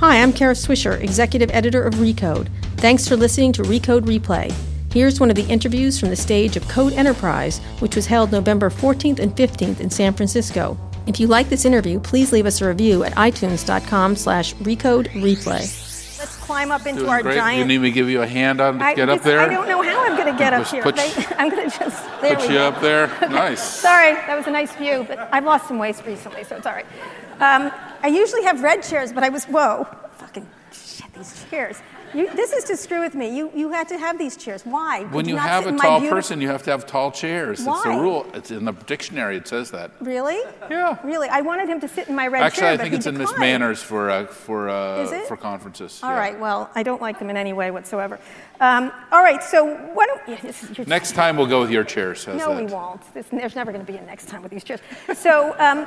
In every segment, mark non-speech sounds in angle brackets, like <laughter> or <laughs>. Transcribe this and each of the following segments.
Hi, I'm Kara Swisher, Executive Editor of Recode. Thanks for listening to Recode Replay. Here's one of the interviews from the stage of Code Enterprise, which was held November 14th and 15th in San Francisco. If you like this interview, please leave us a review at itunes.com slash recode replay. Let's climb up into Doing our great. giant. You need me to give you a hand on to I, get up there? I don't know how I'm going to get up here. put They- <laughs> I'm going to just. There Put we you go. up there. <laughs> Nice. Sorry, that was a nice view, but I've lost some weight recently, so it's all right. Um, I usually have red chairs, but I was whoa, fucking shit, these chairs. You, this is to screw with me. You you had to have these chairs. Why? Could When you not have a tall beautiful- person, you have to have tall chairs. It's Why? the rule. It's in the dictionary. It says that. Really? Yeah. Really? I wanted him to sit in my red Actually, chair, Actually, I think it's in Miss. Manners for uh, for uh, for conferences. All yeah. right. Well, I don't like them in any way whatsoever. Um, all right. So why don't yeah, this is your Next time we'll go with your chairs? Says No, that. we won't. This, there's never going to be a next time with these chairs. So um,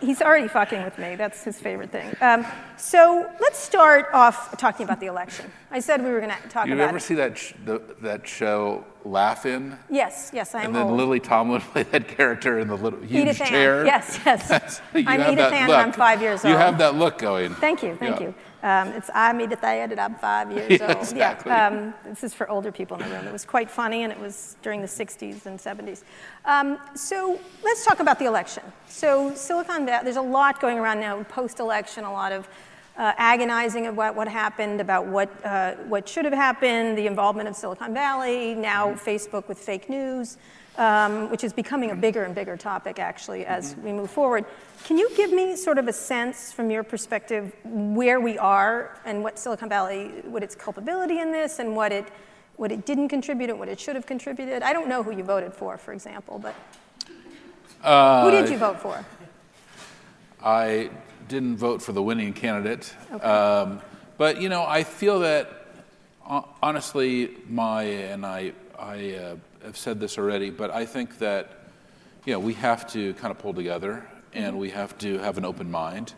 he's already fucking with me. That's his favorite thing. Um, so let's start off talking about the election. I said we were going to talk You about. ever see that sh- the, that show Laugh-In? yes, yes, I am And then old. Lily Tomlin played that character in the little huge Edith Ann. chair. Yes, yes. <laughs> I'm Edith Ann look. I'm five years old. You have that look going. Thank you, thank Yeah. you. Um, it's I'm Edith Ann and I'm five years <laughs> Yeah, old. exactly. Yeah, um, this is for older people in the room. It was quite funny, and it was during the 60s and 70s. Um, so let's talk about the election. So Silicon Valley, there's a lot going around now post-election, a lot of uh, agonizing about what happened, about what, uh, what should have happened, the involvement of Silicon Valley, now Facebook with fake news, um, which is becoming a bigger and bigger topic, actually, as we move forward. Can you give me sort of a sense from your perspective where we are and what Silicon Valley, what its culpability in this and what it, what it didn't contribute and what it should have contributed? I don't know who you voted for, for example, but who did you vote for? I didn't vote for the winning candidate. Okay. Um, but, you know, I feel that, honestly, my, and I, I uh, have said this already, but I think that, you know, we have to kind of pull together and we have to have an open mind.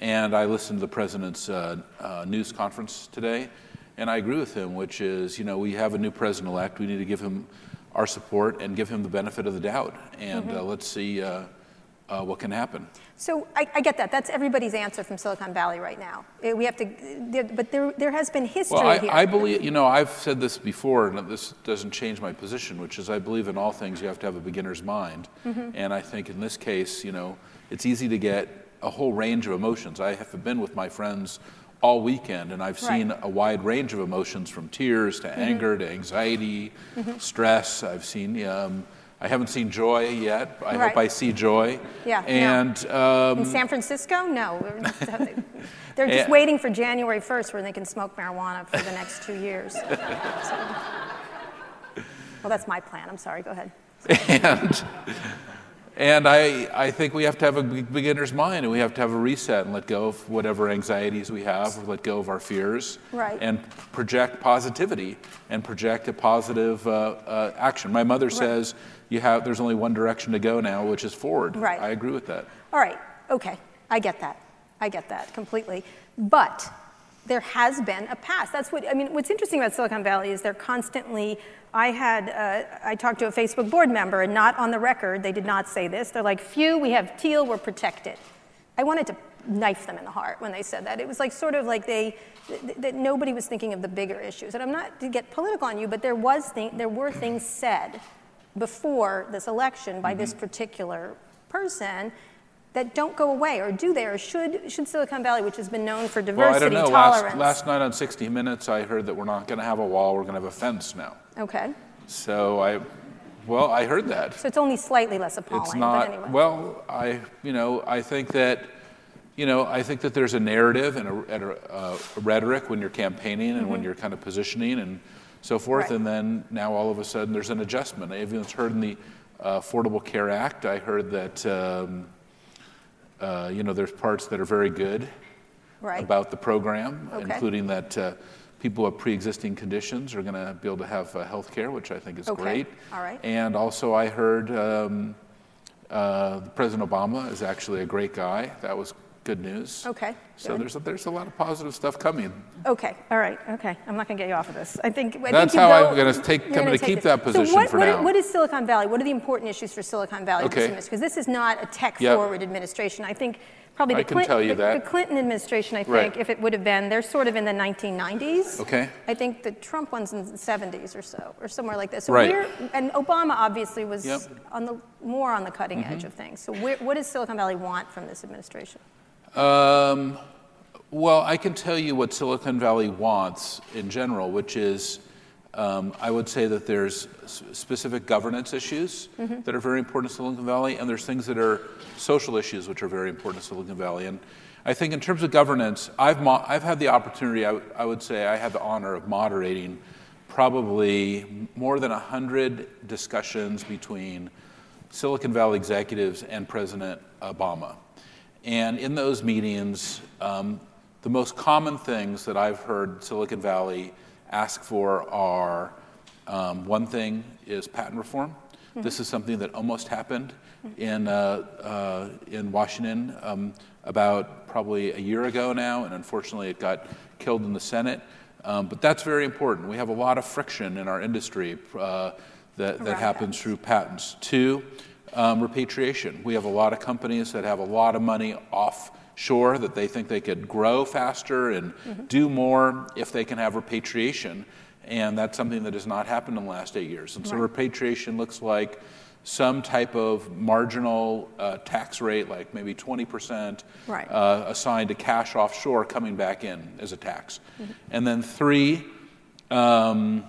And I listened to the president's uh, uh, news conference today, and I agree with him, which is, you know, we have a new president elect. We need to give him our support and give him the benefit of the doubt. And uh, let's see uh, uh, what can happen. So I, I get that. That's everybody's answer from Silicon Valley right now. Eh, We have to, there, but there, there has been history Well, I, here. I believe, you know, I've said this before, and this doesn't change my position, which is I believe in all things you have to have a beginner's mind. Mm-hmm. And I think in this case, you know, it's easy to get a whole range of emotions. I have been with my friends all weekend, and I've seen Right. Mm-hmm. a wide range of emotions from tears to anger to anxiety, stress. I've seen, um, I haven't seen joy yet. I Right. hope I see joy. Yeah, no. And, um, In San Francisco? No. <laughs> They're just waiting for January 1st where they can smoke marijuana for the next two years. So- <laughs> well, that's my plan. I'm sorry. Go ahead. and and I, I think we have to have a beginner's mind and we have to have a reset and let go of whatever anxieties we have or let go of our fears Right. and project positivity and project a positive uh, uh, action my mother says you have there's only one direction to go now which is forward Right. i agree with that All right. Okay. I get that. I get that completely. But there has been a past. That's what I mean. What's interesting about Silicon Valley is they're constantly. I had uh, I talked to a Facebook board member, and not on the record. They did not say this. They're like, "Phew, we have Thiel. We're protected." I wanted to knife them in the heart when they said that. It was like sort of like they th- that nobody was thinking of the bigger issues. And I'm not to get political on you, but there was thing, there were things said before this election by this particular person that don't go away, or do they, or should should Silicon Valley, which has been known for diversity, well i don't know. Last, last night on 60 minutes i heard that we're not going to have a wall we're going to have a fence now. Okay, so i well i heard that. So it's only slightly less appalling. It's not, anyway. well, I, you know, I think that, you know, I think that there's a narrative and a, and a, uh, a rhetoric when you're campaigning and when you're kind of positioning and so forth. Right. And then now all of a sudden there's an adjustment. I even heard in the uh, Affordable Care Act, I heard that, um, uh, you know, there's parts that are very good right. about the program, Okay. including that uh, people with pre-existing conditions are going to be able to have uh, health care, which I think is Okay. great. All right. And also, I heard um, uh, President Obama is actually a great guy. That was good news. Okay, So good. there's a, there's a lot of positive stuff coming. Okay, all right, okay. I'm not going to get you off of this. I think I That's think how go- I'm gonna take- you're I'm gonna gonna keep this. that position so what, for what now. what is Silicon Valley? What are the important issues for Silicon Valley? Okay. Because this is not a tech-forward administration. I think probably the, I can Clin- tell you the, the Clinton administration, I think, Right. if it would have been, they're sort of in the 1990s. Okay. I think the Trump one's in the 70s or so, or somewhere like that. So Right. where, and Obama obviously was Yep. Mm-hmm. on the more on the cutting edge of things. So where, what does Silicon Valley want from this administration? Um, well, I can tell you what Silicon Valley wants in general, which is um, I would say that there's specific governance issues that are very important to Silicon Valley, and there's things that are social issues which are very important to Silicon Valley. And I think in terms of governance, I've, mo- I've had the opportunity, I, w- I would say I had the honor of moderating probably more than 100 discussions between Silicon Valley executives and President Obama. And in those meetings, um, the most common things that I've heard Silicon Valley ask for are um, one thing is patent reform. This is something that almost happened in, uh, uh, in Washington um, about probably a year ago now, and unfortunately it got killed in the Senate. Um, but that's very important. We have a lot of friction in our industry uh, that, that happens through patents. Two, um, repatriation. We have a lot of companies that have a lot of money offshore that they think they could grow faster and do more if they can have repatriation. And that's something that has not happened in the last eight years. And so Right. repatriation looks like some type of marginal uh, tax rate, like maybe 20%, Right. uh, assigned to cash offshore coming back in as a tax. And then three, um,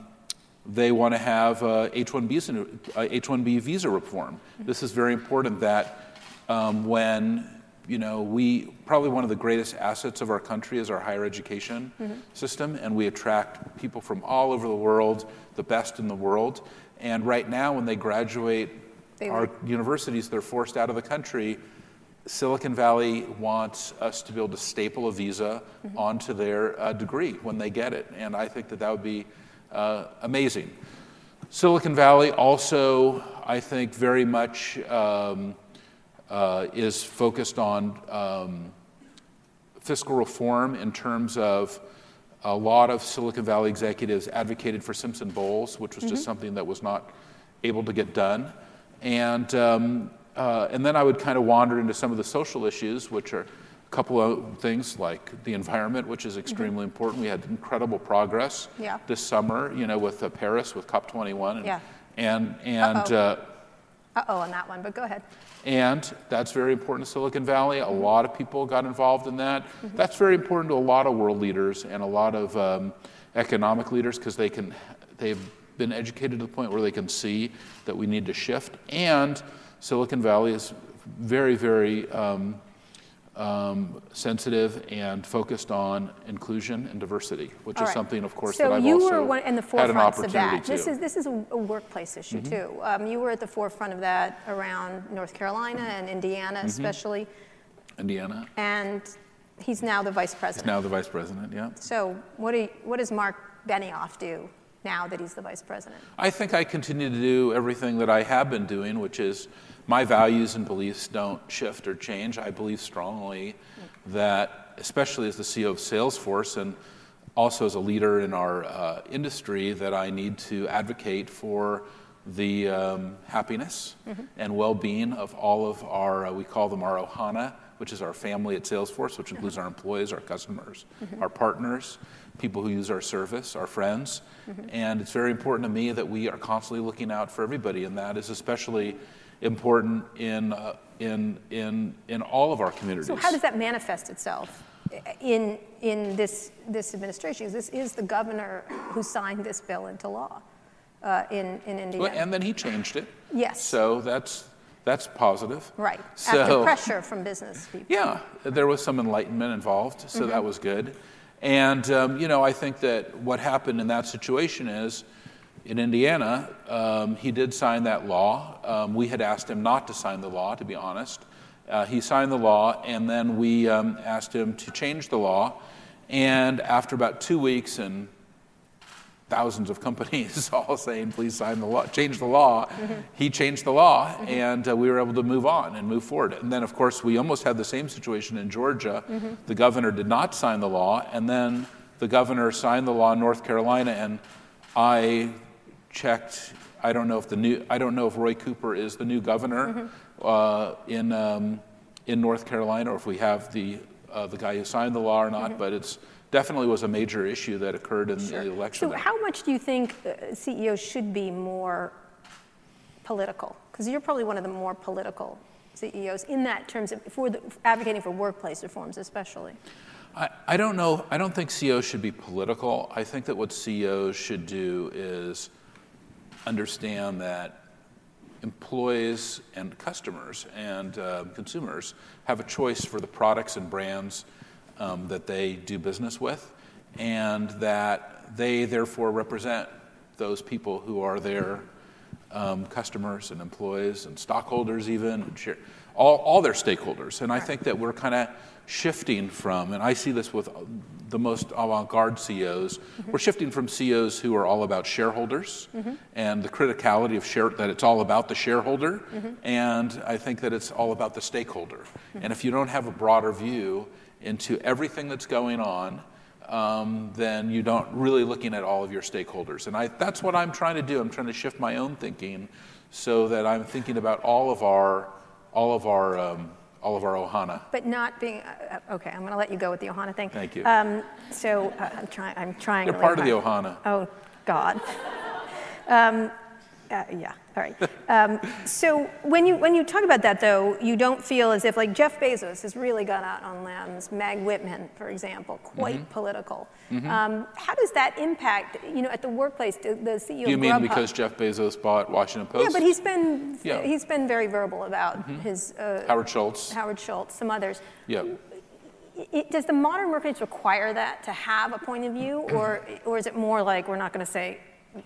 they want to have uh, H-1B visa, uh, H-1B visa reform. This is very important that um, when you know we probably one of the greatest assets of our country is our higher education system, and we attract people from all over the world, the best in the world. And right now, when they graduate They our universities, they're forced out of the country. Silicon Valley wants us to be able to staple a visa onto their uh, degree when they get it, and I think that that would be uh, amazing. Silicon Valley also, I think, very much um, uh, is focused on um, fiscal reform in terms of a lot of Silicon Valley executives advocated for Simpson Bowles, which was just something that was not able to get done. And, um, uh, and then I would kind of wander into some of the social issues, which are couple of things like the environment, which is extremely important. We had incredible progress Yeah. this summer, you know, with uh, Paris, with COP21. And, Yeah. and, and Uh-oh. uh, Uh-oh on that one, but go ahead. and that's very important to Silicon Valley. A lot of people got involved in that. That's very important to a lot of world leaders and a lot of um, economic leaders because they can, they've been educated to the point where they can see that we need to shift. And Silicon Valley is very, very um, um, sensitive and focused on inclusion and diversity, which All is right. something, of course, so that I've you also were one, in the had an opportunity of that. to. Mm-hmm. This is this is a, workplace issue too. Um, you were at the forefront of that around North Carolina and Indiana, Mm-hmm. especially, Indiana. and he's now the vice president. Now the vice president, yeah. So what do you, what does Marc Benioff do now that he's the vice president? I think I continue to do everything that I have been doing, which is my values and beliefs don't shift or change. I believe strongly that, especially as the CEO of Salesforce and also as a leader in our uh, industry, that I need to advocate for the um, happiness and well-being of all of our, uh, we call them our Ohana, which is our family at Salesforce, which includes our employees, our customers, our partners, people who use our service, our friends. And it's very important to me that we are constantly looking out for everybody, and that is especially important in, uh, in, in, in all of our communities. So how does that manifest itself in in this this administration? This is the governor who signed this bill into law uh, in in Indiana. Well, and then he changed it. Yes. So that's, that's positive. right. So, After pressure from business people. Yeah, there was some enlightenment involved, so Mm-hmm. that was good. And, um, you know, I think that what happened in that situation is in Indiana, um, he did sign that law. Um, we had asked him not to sign the law, to be honest. Uh, he signed the law, and then we um, asked him to change the law. And after about two weeks and thousands of companies <laughs> all saying, please sign the law, change the law. Mm-hmm. <laughs> He changed the law, mm-hmm. and uh, we were able to move on and move forward. And then, of course, we almost had the same situation in Georgia. Mm-hmm. The governor did not sign the law, and then the governor signed the law in North Carolina, and I checked. I don't know if the new. I don't know if Roy Cooper is the new governor mm-hmm. uh, in um, in North Carolina, or if we have the uh, the guy who signed the law or not. Mm-hmm. But it's definitely was a major issue that occurred in sure. the election. So, there. how much do you think uh, CEOs should be more political? Because you're probably one of the more political CEOs in that terms of for the, advocating for workplace reforms, especially. I, I don't know. I don't think CEOs should be political. I think that what CEOs should do is understand that employees and customers and uh, consumers have a choice for the products and brands um, that they do business with, and that they therefore represent those people who are their um, customers and employees and stockholders, even, and share, all, all their stakeholders. And I think that we're kind of shifting from, and I see this with the most avant-garde CEOs, mm-hmm. we're shifting from CEOs who are all about shareholders mm-hmm. and the criticality of share that it's all about the shareholder, mm-hmm. and I think that it's all about the stakeholder. Mm-hmm. And if you don't have a broader view into everything that's going on, um, then you don't really looking at all of your stakeholders. And I, that's what I'm trying to do. I'm trying to shift my own thinking so that I'm thinking about all of our, all of our, um, all of our Ohana. But not being uh, uh okay. I'm going to let you go with the Ohana thing. Thank you. Um, so uh, I'm trying. I'm trying. You're part of the Ohana. Oh God. <laughs> Um, uh, yeah. All right. Um, so when you when you talk about that, though, you don't feel as if like Jeff Bezos has really gone out on limbs. Meg Whitman, for example, quite mm-hmm. political. Mm-hmm. Um, how does that impact you know at the workplace? The, the CEO. You mean Grubhub, because Jeff Bezos bought Washington Post? Yeah, but he's been yeah. he's been very verbal about mm-hmm. his uh, Howard Schultz. Howard Schultz, some others. Yeah. It, does the modern workplace require that to have a point of view, or or is it more like we're not going to say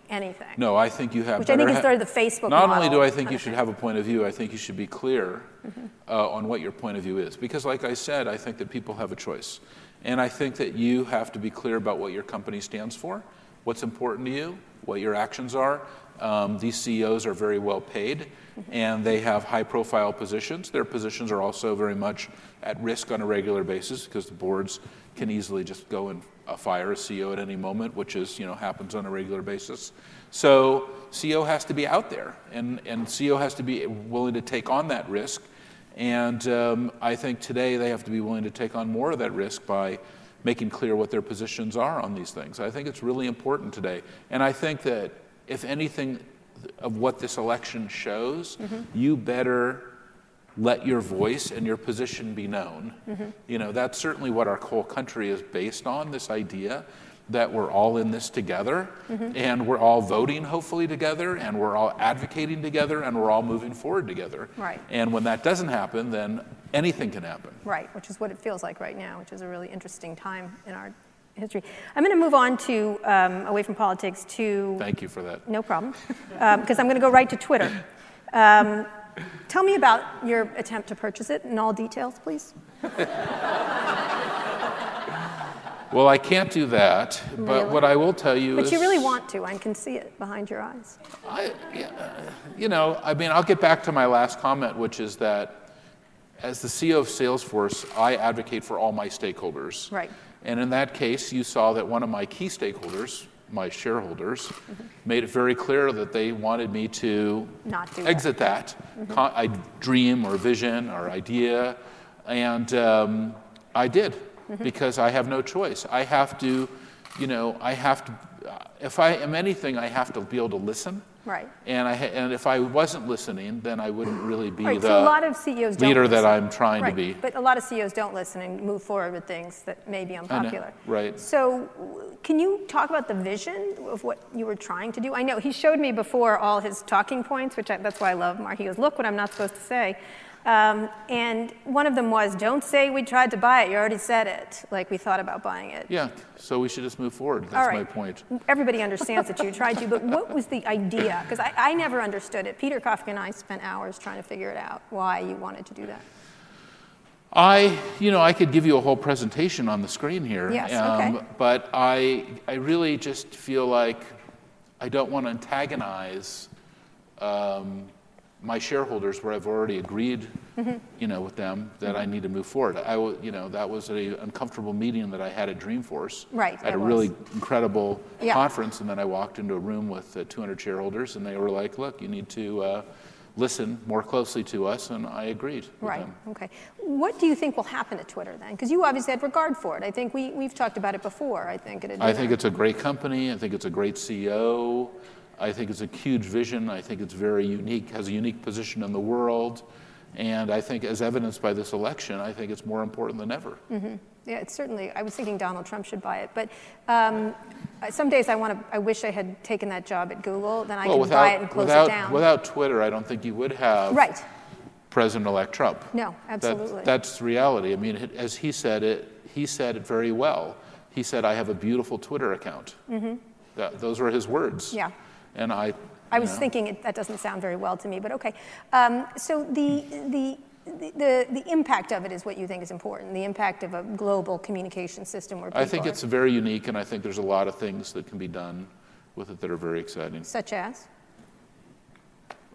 anything. No, I think you have. Which I think is sort of the Facebook. Not only do I think you should have a point of view, I think you should be clear mm-hmm. uh, on what your point of view is. Because, like I said, I think that people have a choice, and I think that you have to be clear about what your company stands for, what's important to you, what your actions are. Um, these CEOs are very well paid, mm-hmm. and they have high-profile positions. Their positions are also very much at risk on a regular basis because the boards can easily just go and uh, fire a CEO at any moment, which is, you know, happens on a regular basis. So CEO has to be out there, and, and CEO has to be willing to take on that risk. And um, I think today they have to be willing to take on more of that risk by making clear what their positions are on these things. I think it's really important today. And I think that if anything of what this election shows, mm-hmm. you better let your voice and your position be known. Mm-hmm. You know, that's certainly what our whole country is based on this idea that we're all in this together mm-hmm. and we're all voting hopefully together and we're all advocating together and we're all moving forward together. Right. And when that doesn't happen, then anything can happen. Right, which is what it feels like right now, which is a really interesting time in our history. I'm going to move on to um, away from politics to. Thank you for that. No problem, because um, I'm going to go right to Twitter. Um, Tell me about your attempt to purchase it in all details, please. well, I can't do that, but really? what I will tell you but is. But you really want to. I can see it behind your eyes. I, you know, I mean, I'll get back to my last comment, which is that as the CEO of Salesforce, I advocate for all my stakeholders. Right. And in that case, you saw that one of my key stakeholders, my shareholders mm-hmm. made it very clear that they wanted me to exit that, that mm-hmm. dream or vision or idea, and um, I did mm-hmm. because I have no choice. I have to, you know, I have to. If I am anything, I have to be able to listen Right. And I and if I wasn't listening, then I wouldn't really be right. the so a lot of CEOs leader that I'm trying right. to be. But a lot of CEOs don't listen and move forward with things that may be unpopular. Right. So can you talk about the vision of what you were trying to do? I know he showed me before all his talking points, which I, that's why I love Marc. He goes, "Look what I'm not supposed to say." Um, and one of them was, don't say we tried to buy it. You already said it, like we thought about buying it. Yeah, so we should just move forward. That's my point. Everybody understands that you <laughs> tried to, but what was the idea? Because I, I, never understood it. Peter Kafka and I spent hours trying to figure it out, why you wanted to do that. I, you know, I could give you a whole presentation on the screen here. Yes, okay. But I, I really just feel like I don't want to antagonize um, my shareholders where I've already agreed, Mm-hmm. you know, with them that I need to move forward. I, you know, that was an uncomfortable meeting that I had at Dreamforce. Right, At it a was. really incredible Yeah. conference, and then I walked into a room with uh, 200 shareholders, and they were like, "Look, you need to uh, listen more closely to us," and I agreed. Right, them. okay. What do you think will happen to Twitter then? Because you obviously had regard for it. I think we, we've talked about it before, I think, at a I think it's a great company. I think it's a great CEO. I think it's a huge vision. I think it's very unique, has a unique position in the world. And I think, as evidenced by this election, I think it's more important than ever. Yeah, it's certainly, I was thinking Donald Trump should buy it. But um, some days I want to, I wish I had taken that job at Google, then I well, could buy it and close without, it down. without Twitter, I don't think you would have Right, President-elect Trump. no, That- absolutely. that's reality. I mean, as he said it, he said it very well. He said, "I have a beautiful Twitter account." That, those were his words. Mm-hmm. Yeah. And I. I was know, thinking it, that doesn't sound very well to me, but okay. Um, so the, the, the, the impact of it is what you think is important, the impact of a global communication system where I think are- it's very unique, and I think there's a lot of things that can be done with it that are very exciting. Such as?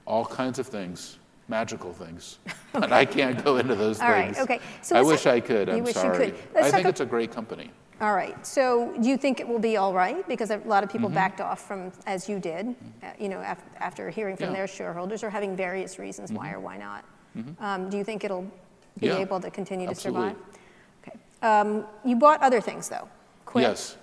All kinds of things, magical things. <laughs> But I can't go into those All right, things. okay. So I wish I could. You I'm wish you sorry. could. Let's I think talk it's a great company. All right. So do you think it will be all right? Because a lot of people Mm-hmm. backed off from, as you did, uh, you know, af- after hearing from Yeah. Mm-hmm. their shareholders or having various reasons why or why not. Um, do you think it'll be Yeah, able to continue to absolutely. survive? Okay. Um, you bought other things though. Quip. Yes.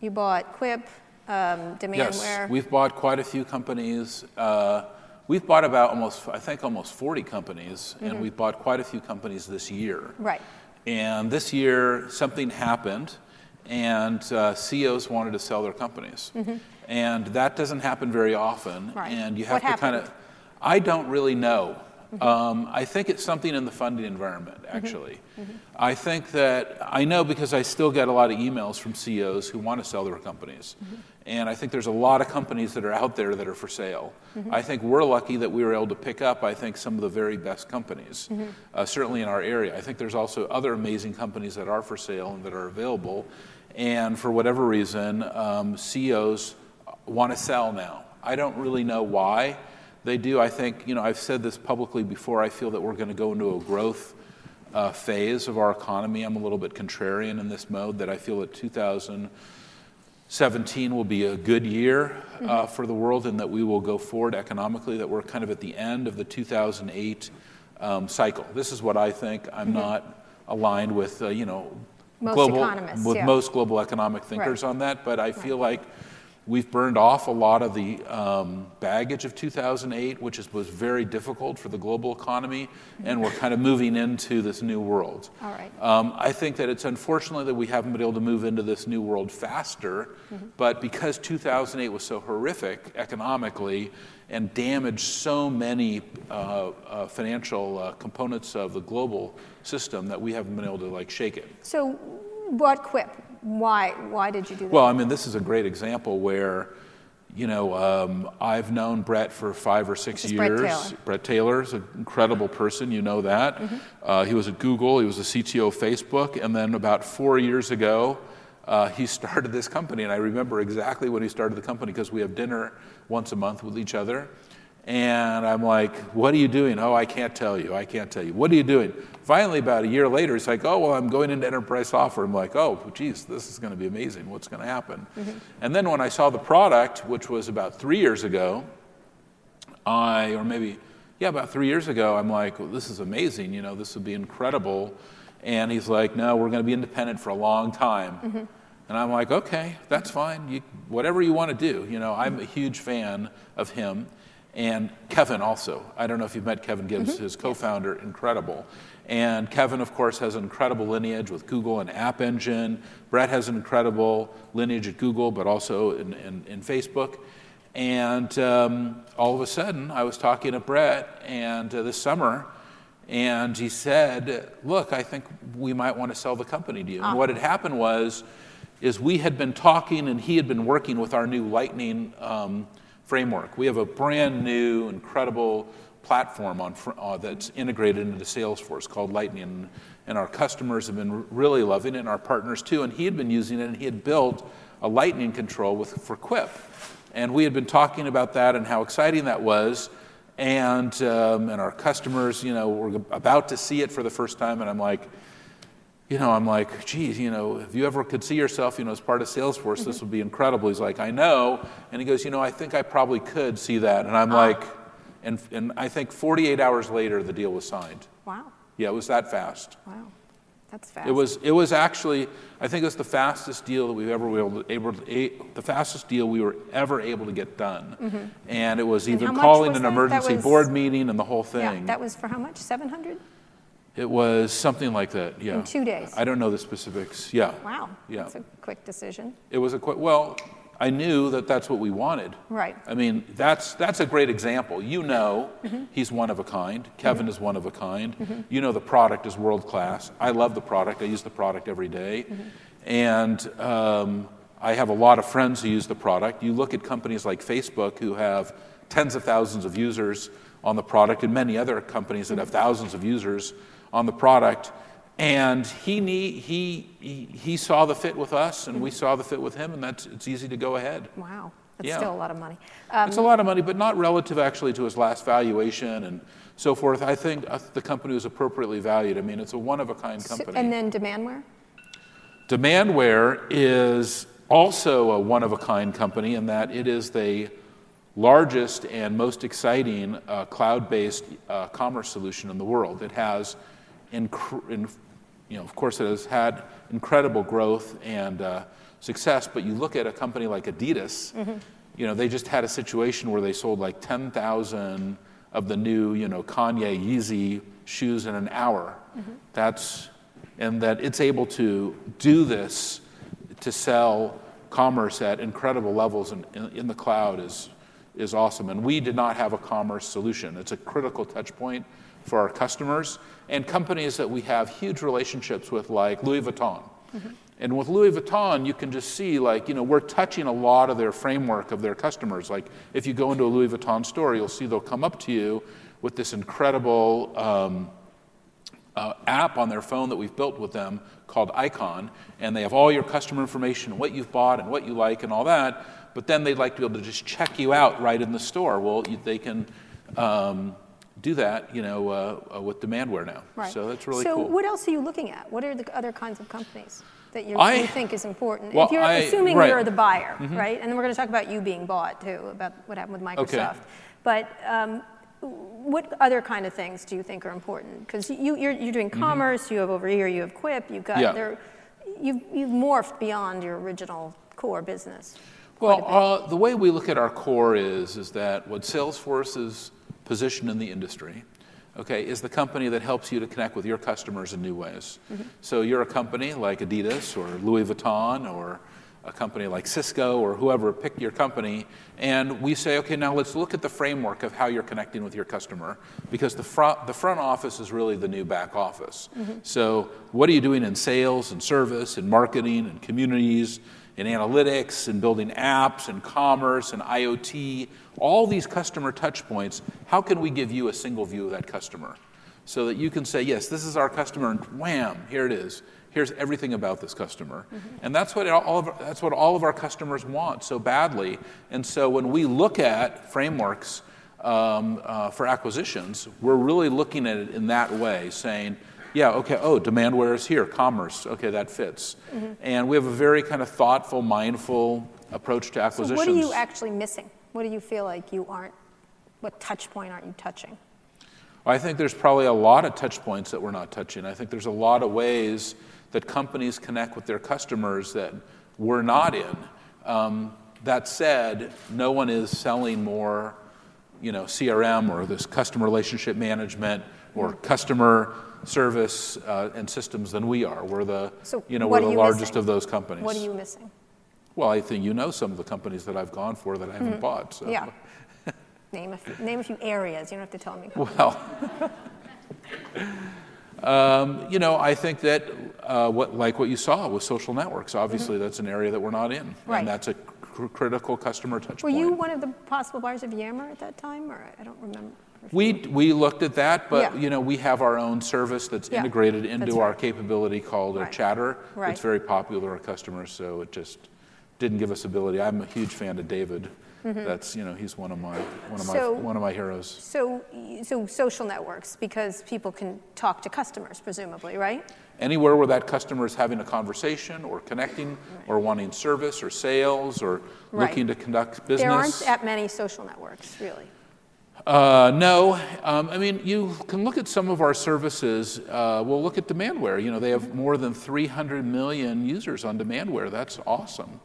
You bought Quip, um, Demandware. Yes, we've bought quite a few companies. Uh, we've bought about almost, I think, almost 40 companies, Mm-hmm. and we've bought quite a few companies this year. Right. And this year, something happened, and uh, CEOs wanted to sell their companies. And that doesn't happen very often. Mm-hmm. Right. And you What have to kind of, I don't really know. Mm-hmm. Um, I think it's something in the funding environment, actually. I think that, I know because I still get a lot of emails from CEOs who want to sell their companies. And I think there's a lot of companies that are out there that are for sale. I think we're lucky that we were able to pick up, I think, some of the very best companies, uh, certainly in our area. I think there's also other amazing companies that are for sale and that are available. And for whatever reason, um, CEOs want to sell now. I don't really know why they do. I think, you know, I've said this publicly before. I feel that we're going to go into a growth uh, phase of our economy. I'm a little bit contrarian in this mode that I feel that 2017 will be a good year uh, for the world and that we will go forward economically, that we're kind of at the end of the 2008 um, cycle. This is what I think. I'm not aligned with, uh, you know, Most global, economists, with yeah. most global economic thinkers Right. on that, but I feel like we've burned off a lot of the um, baggage of 2008, which is, was very difficult for the global economy, and we're kind of moving into this new world. All right. Um, I think that it's unfortunate that we haven't been able to move into this new world faster, Mm-hmm. but because 2008 was so horrific economically and damaged so many uh, uh, financial uh, components of the global system that we haven't been able to like shake it. So what Quip? Why? Why did you do that? Well, I mean, this is a great example where, you know, um, I've known Bret for five or six This is Bret years. Taylor. Bret Taylor's an incredible person, you know that. Mm-hmm. Uh, he was at Google, he was the CTO of Facebook, and then about four years ago, uh, he <laughs> started this company. And I remember exactly when he started the company because we have dinner once a month with each other. And I'm like, what are you doing? Oh, I can't tell you. I can't tell you. What are you doing? Finally, about a year later, he's like, oh, well, I'm going into enterprise software. I'm like, oh, geez, this is going to be amazing. What's going to happen? Mm-hmm. And then when I saw the product, which was about three years ago, I, or maybe, yeah, about three years ago, I'm like, well, this is amazing. You know, this would be incredible. And he's like, no, we're going to be independent for a long time. Mm-hmm. And I'm like, okay, that's fine. You, whatever you want to do. You know, I'm a huge fan of him. And Kevin also. I don't know if you've met Kevin Gibbs, his co founder, incredible. And Kevin, of course, has an incredible lineage with Google and App Engine. Bret has an incredible lineage at Google, but also in, in, in Facebook. And um, all of a sudden, I was talking to Bret and uh, this summer, and he said, "Look, I think we might want to sell the company to you." And what had happened was, is we had been talking, and he had been working with our new Lightning um, framework. We have a brand new, incredible platform on uh, that's integrated into Salesforce called Lightning. and our customers have been really loving it, and our partners too. And he had been using it, and he had built a lightning control with, for Quip. And we had been talking about that and how exciting that was. And, um, and our customers, you know, were about to see it for the first time. And I'm like, you know, I'm like, geez, you know, if you ever could see yourself, you know, as part of Salesforce, mm-hmm. this would be incredible. He's like, I know. And he goes, you know, I think I probably could see that. And I'm ah. like, and, and I think 48 hours later, the deal was signed. Wow. Yeah, it was that fast. Wow. That's fast. It was, it was actually, I think it was the fastest deal that we've ever been able to, able to, the fastest deal we were ever able to get done. Mm-hmm. And it was even calling an that? emergency that was, board meeting and the whole thing. Yeah, that was for how much? 700? It was something like that, yeah. In two days? I don't know the specifics, yeah. Wow, yeah. that's a quick decision. It was a quick, well, I knew that that's what we wanted. Right. I mean, that's, that's a great example. You know mm-hmm. he's one of a kind. Kevin mm-hmm. is one of a kind. Mm-hmm. You know the product is world class. I love the product. I use the product every day. Mm-hmm. And um, I have a lot of friends who use the product. You look at companies like Facebook who have tens of thousands of users on the product and many other companies that have mm-hmm. thousands of users on the product. And he, need, he, he, he saw the fit with us, and we saw the fit with him, and that's, it's easy to go ahead. Wow. That's yeah. still a lot of money. Um, it's a lot of money, but not relative actually to his last valuation and so forth. I think uh, the company was appropriately valued. I mean, it's a one of a kind company. And then Demandware? Demandware is also a one of a kind company in that it is the largest and most exciting uh, cloud based uh, commerce solution in the world. It has inc- in, you know, of course, it has had incredible growth and uh, success. But you look at a company like Adidas, mm-hmm. you know, they just had a situation where they sold like 10,000 of the new, you know, Kanye Yeezy shoes in an hour. Mm-hmm. That's, and that it's able to do this to sell commerce at incredible levels in, in, in the cloud is, is awesome. And we did not have a commerce solution. It's a critical touch point for our customers and companies that we have huge relationships with, like Louis Vuitton. Mm-hmm. And with Louis Vuitton, you can just see, like, you know, we're touching a lot of their framework of their customers. Like, if you go into a Louis Vuitton store, you'll see they'll come up to you with this incredible um, uh, app on their phone that we've built with them called Icon. And they have all your customer information, what you've bought, and what you like, and all that. But then they'd like to be able to just check you out right in the store. Well, you, they can. Um, do that, you know, uh, uh, with Demandware now. Right. So that's really so cool. So what else are you looking at? What are the other kinds of companies that you, you think is important? Well, if you're I, assuming right. you're the buyer, mm-hmm. right? And then we're going to talk about you being bought too, about what happened with Microsoft. Okay. But um, what other kind of things do you think are important? Because you, you're, you're doing mm-hmm. commerce, you have over here, you have Quip, you've got yeah. there, you've, you've morphed beyond your original core business. Well, uh, the way we look at our core is, is that what Salesforce is positioned in the industry okay, is the company that helps you to connect with your customers in new ways. Mm-hmm. So you're a company like Adidas or Louis Vuitton or a company like Cisco or whoever, pick your company, and we say, okay, now let's look at the framework of how you're connecting with your customer, because the front, the front office is really the new back office. Mm-hmm. So, what are you doing in sales and service and marketing and communities and analytics and building apps and commerce and IoT? all these customer touch points, how can we give you a single view of that customer? So that you can say, yes, this is our customer, and wham, here it is. Here's everything about this customer. Mm-hmm. And that's what, all of, that's what all of our customers want so badly. And so when we look at frameworks um, uh, for acquisitions, we're really looking at it in that way, saying, yeah, okay, oh, Demandware is here, commerce, okay, that fits. Mm-hmm. And we have a very kind of thoughtful, mindful approach to acquisitions. So, what are you actually missing? What do you feel like you aren't, what touch point aren't you touching? I think there's probably a lot of touch points that we're not touching. I think there's a lot of ways that companies connect with their customers that we're not in. Um, that said, no one is selling more, you know, CRM or this customer relationship management or mm-hmm. customer service uh, and systems than we are. We're the, so you know, we're the largest missing? of those companies. What are you missing? Well, I think you know some of the companies that I've gone for that I haven't mm-hmm. bought. So. Yeah. <laughs> name, a few, name a few areas. You don't have to tell me. Well, <laughs> um, you know, I think that uh, what, like what you saw with social networks, obviously mm-hmm. that's an area that we're not in. Right. And that's a cr- critical customer touch point. Were point. you one of the possible buyers of Yammer at that time, or I don't remember? We, we looked at that, but Yeah. you know we have our own service that's Yeah, integrated into that's our right. capability called Right. Chatter. Right. It's very popular with our customers, so it just didn't give us ability. I'm a huge fan of David. That's you know he's one of my one of my Mm-hmm. So- one of my heroes. So, so social networks, because people can talk to customers, presumably, right? Anywhere where that customer is having a conversation or connecting or wanting service or sales or Right. looking to conduct business. There aren't that many social networks, really. Uh, no, um, I mean you can look at some of our services. Uh, well, look at Demandware. You know they have more than 300 million users on Demandware. That's awesome.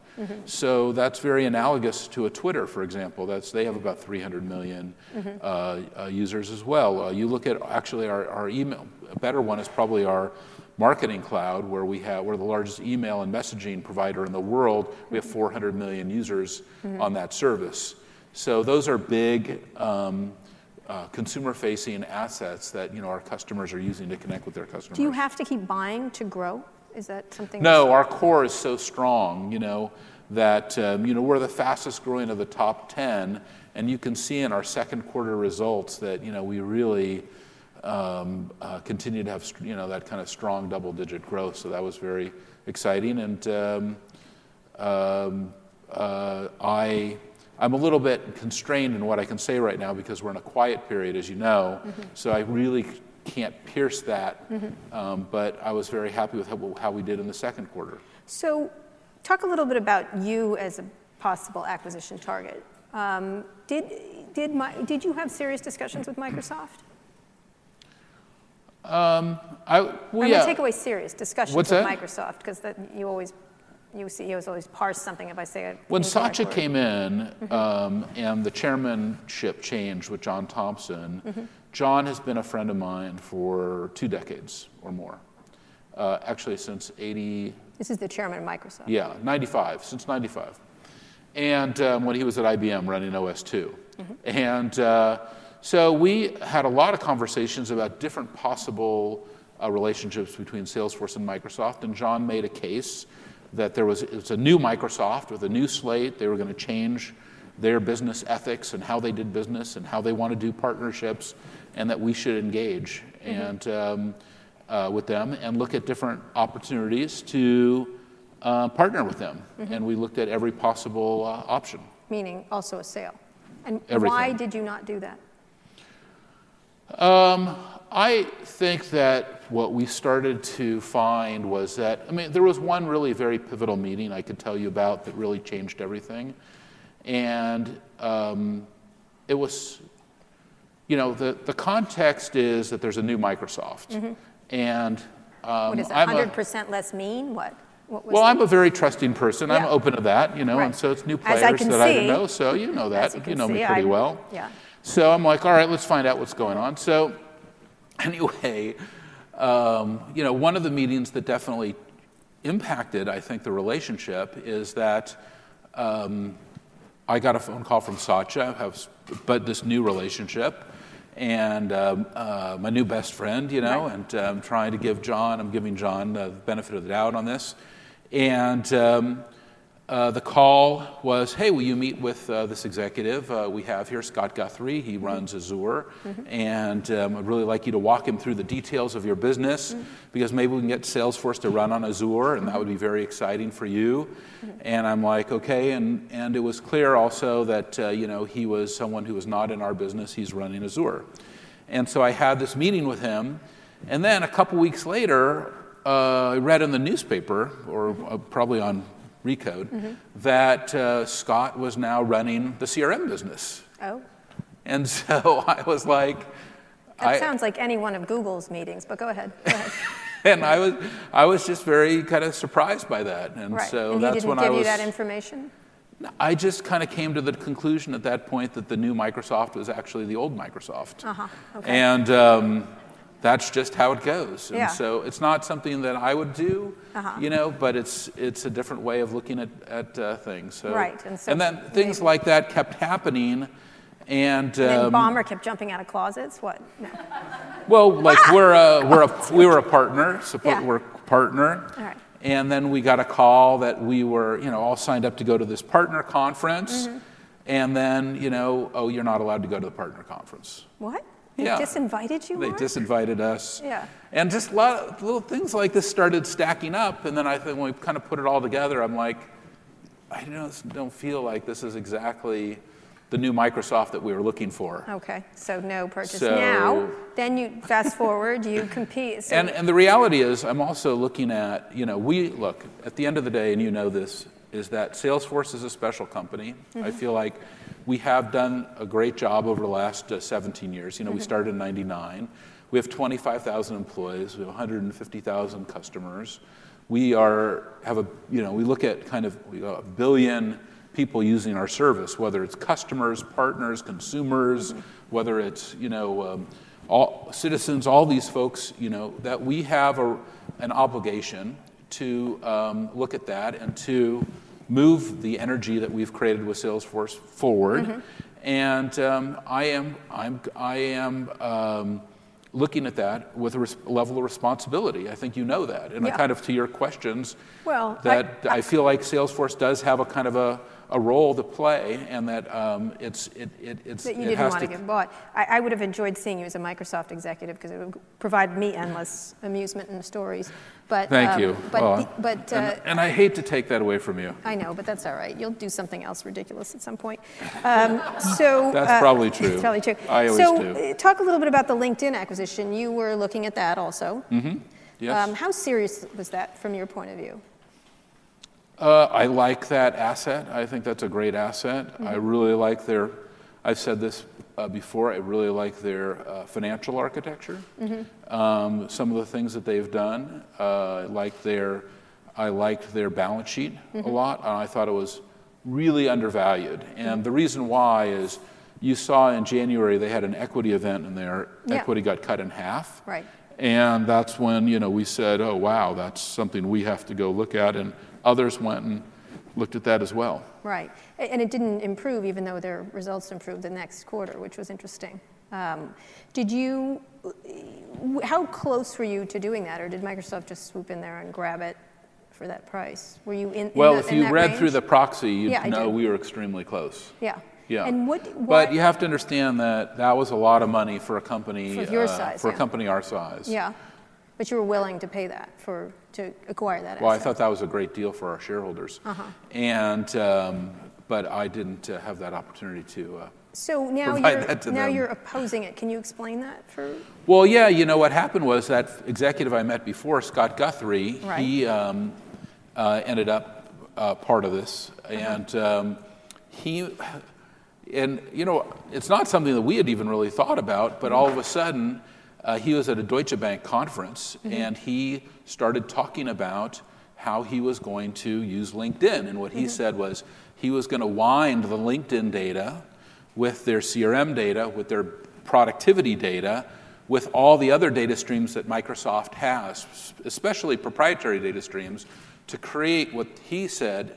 So that's very analogous to a Twitter, for example. That's they have about 300 million uh, uh, users as well. Uh, you look at actually our, our email. A better one is probably our Marketing Cloud, where we have we're the largest email and messaging provider in the world. We have 400 million users on that service. So those are big um, uh, consumer-facing assets that you know our customers are using to connect with their customers. Do you have to keep buying to grow? Is that something? no, our core is so strong, you know, that um, you know we're the fastest growing of the top 10, and you can see in our second quarter results that you know we really um, uh, continue to have you know that kind of strong double-digit growth. So that was very exciting, and um, um, uh, I. I'm a little bit constrained in what I can say right now because we're in a quiet period, as you know. So I really can't pierce that. Um, but I was very happy with how, how we did in the second quarter. So, talk a little bit about you as a possible acquisition target. Um, did, did, my, did you have serious discussions with Microsoft? I, well, I'm yeah. going to take away serious discussions What's with that? Microsoft because you always, you CEOs always parse something if I say it. When word. came in um, and the chairmanship changed with John Thompson, John has been a friend of mine for two decades or more. Uh, actually, since 80, This is the chairman of Microsoft. yeah, 95, since 95. And um, when he was at IBM running OS2. And uh, so we had a lot of conversations about different possible uh, relationships between Salesforce and Microsoft. And John made a case that there was, it was a new Microsoft with a new slate. They were going to change their business ethics and how they did business and how they want to do partnerships, and that we should engage and um, uh, with them and look at different opportunities to uh, partner with them. And we looked at every possible uh, option. Meaning also a sale. And why did you not do that? Um, I think that what we started to find was that, I mean, there was one really very pivotal meeting I could tell you about that really changed everything. And um, it was, you know, the, the context is that there's a new Microsoft. And um, What is I'm that? a- 100% less mean? What? what Well, I'm a very trusting person. I'm open to that, you know, and so it's new I players can that I see. didn't know. So you know that. You can know me pretty I'm- well. yeah. So I'm like, all right, let's find out what's going on. So <laughs> anyway, um, you know, one of the meetings that definitely impacted, I think, the relationship is that um, I got a phone call from Satya, have, but this new relationship, and um, uh, my new best friend, you know, Right. and um, trying to give John, I'm giving John the benefit of the doubt on this. And um, uh, the call was, hey, will you meet with uh, this executive uh, we have here, Scott Guthrie? He runs Azure. And um, I'd really like you to walk him through the details of your business because maybe we can get Salesforce to run on Azure, and that would be very exciting for you. And I'm like, okay. And, and it was clear also that, uh, you know, he was someone who was not in our business. He's running Azure. And so I had this meeting with him. And then a couple weeks later, uh, I read in the newspaper, or uh, probably on Recode, that uh, Scott was now running the CRM business. Oh, And <laughs> so I was like, that I, sounds like any one of Google's meetings, but go ahead. Go ahead. <laughs> and I was, I was just very kind of surprised by that. And right. so and that's when I was. you that information? I just kind of came to the conclusion at that point that the new Microsoft was actually the old Microsoft. Uh-huh, okay. And um, that's just how it goes. And Yeah. so it's not something that I would do, Uh-huh. you know, but it's, it's a different way of looking at, at uh, things. So, Right, and so and then things maybe- like that kept happening. And, And um, Ballmer kept jumping out of closets? What? No. <laughs> well, like we're a, we're a, we were a partner, support, Yeah. we're a partner. All right. And then we got a call that we were, you know, all signed up to go to this partner conference. And then, you know, oh, you're not allowed to go to the partner conference. What? They Yeah. disinvited you? They disinvited us. Yeah. And just a lot of little things like this started stacking up. And then I think when we kind of put it all together, I'm like, I don't, don't feel like this is exactly the new Microsoft that we were looking for. Okay, so no purchase So- now. Then you fast forward, you compete. So And, and the reality is, I'm also looking at, you know, we look at the end of the day, and you know this, is that Salesforce is a special company. I mm-hmm. feel like we have done a great job over the last uh, 17 years. You know, we started in 99. We have 25,000 employees. We have 150,000 customers. We are have a you know we look at kind of a billion people using our service, whether it's customers, partners, consumers, whether it's you know um, all citizens, all these folks, you know that we have a, an obligation to um, look at that and to move the energy that we've created with Salesforce forward. And um, I am I'm I am. Um, looking at that with a res- level of responsibility. I think you know that. And I kind of to your questions, Well, I- that I, feel like Salesforce does have a kind of a, a role to play, and that um, it's it, it it's that you it didn't want to to get bought. I, I would have enjoyed seeing you as a Microsoft executive because it would provide me endless amusement and stories. But Thank um, you. But Well, the- but uh, and, and I hate to take that away from you. I know, but that's all right. You'll do something else ridiculous at some point. Um, so <laughs> That's uh, probably <laughs> true. It's probably true. I always so, do. uh, talk a little bit about the LinkedIn acquisition. You were looking at that also. Mm-hmm. Yes. Um, how serious was that from your point of view? Uh, I like that asset. I think that's a great asset. I Mm-hmm. really like their, I've said this uh, before, I really like their uh, financial architecture. Mm-hmm. Um, some of the things that they've done, uh, I like their, I liked their balance sheet Mm-hmm. a lot, and I thought it was really undervalued. And the reason why is you saw in January they had an equity event and their Yeah. equity got cut in half. Right. And that's when, you know, we said, oh, wow, that's something we have to go look at. And others went and looked at that as well. Right. And it didn't improve, even though their results improved the next quarter, which was interesting. Um, did you, how close were you to doing that, or did Microsoft just swoop in there and grab it for that price? Were you in? in Well, the- if in you read through the proxy, you'd Yeah, know we were extremely close. Yeah. Yeah. And what? But you have to understand that that was a lot of money for a company For your uh, size, for yeah. a company our size. Yeah. But you were willing to pay that for to acquire that. Well, I thought that was a great deal for our shareholders. Uh-huh. And um, but I didn't uh, have that opportunity to. Uh, So now you're now them. you're opposing it. Can you explain that for? Well, yeah, you know what happened was that executive I met before, Scott Guthrie, Right. he um, uh, ended up uh, part of this, Uh-huh. and um, he, and you know, it's not something that we had even really thought about, but all of a sudden, uh, he was at a Deutsche Bank conference, Mm-hmm. and he started talking about how he was going to use LinkedIn, and what he Mm-hmm. said was he was going to wind the LinkedIn data with their CRM data, with their productivity data, with all the other data streams that Microsoft has, especially proprietary data streams, to create what he said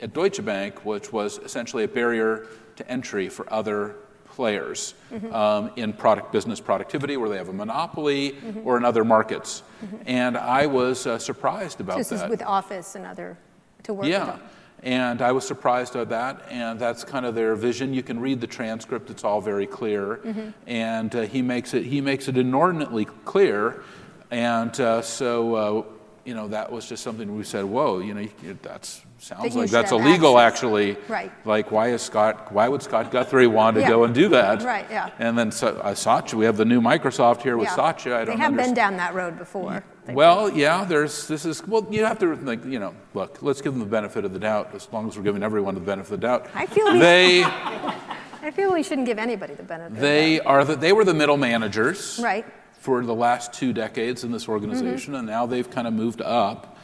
at Deutsche Bank, which was essentially a barrier to entry for other players um, in product business productivity, where they have a monopoly, or in other markets. And I was uh, surprised about This that. is with Office and other to work with Yeah. them. And I was surprised at that, and that's kind of their vision. You can read the transcript; it's all very clear, Mm-hmm. and uh, he makes it he makes it inordinately clear, and uh, so uh, you know that was just something we said, "Whoa, you know, that sounds like that's illegal, actually." Right. Like, why is Scott? Why would Scott Guthrie want to Yeah. go and do that? Right, yeah. And then uh, Satya, we have the new Microsoft here with Yeah. Satya. I don't They have been down that road before. Well, yeah, there's this is well, you have to like you know look. Let's give them the benefit of the doubt, as long as we're giving everyone the benefit of the doubt. I feel we- they <laughs> I feel we shouldn't give anybody the benefit. of the they are the, they were the middle managers Right. For the last two decades in this organization, and now they've kind of moved up,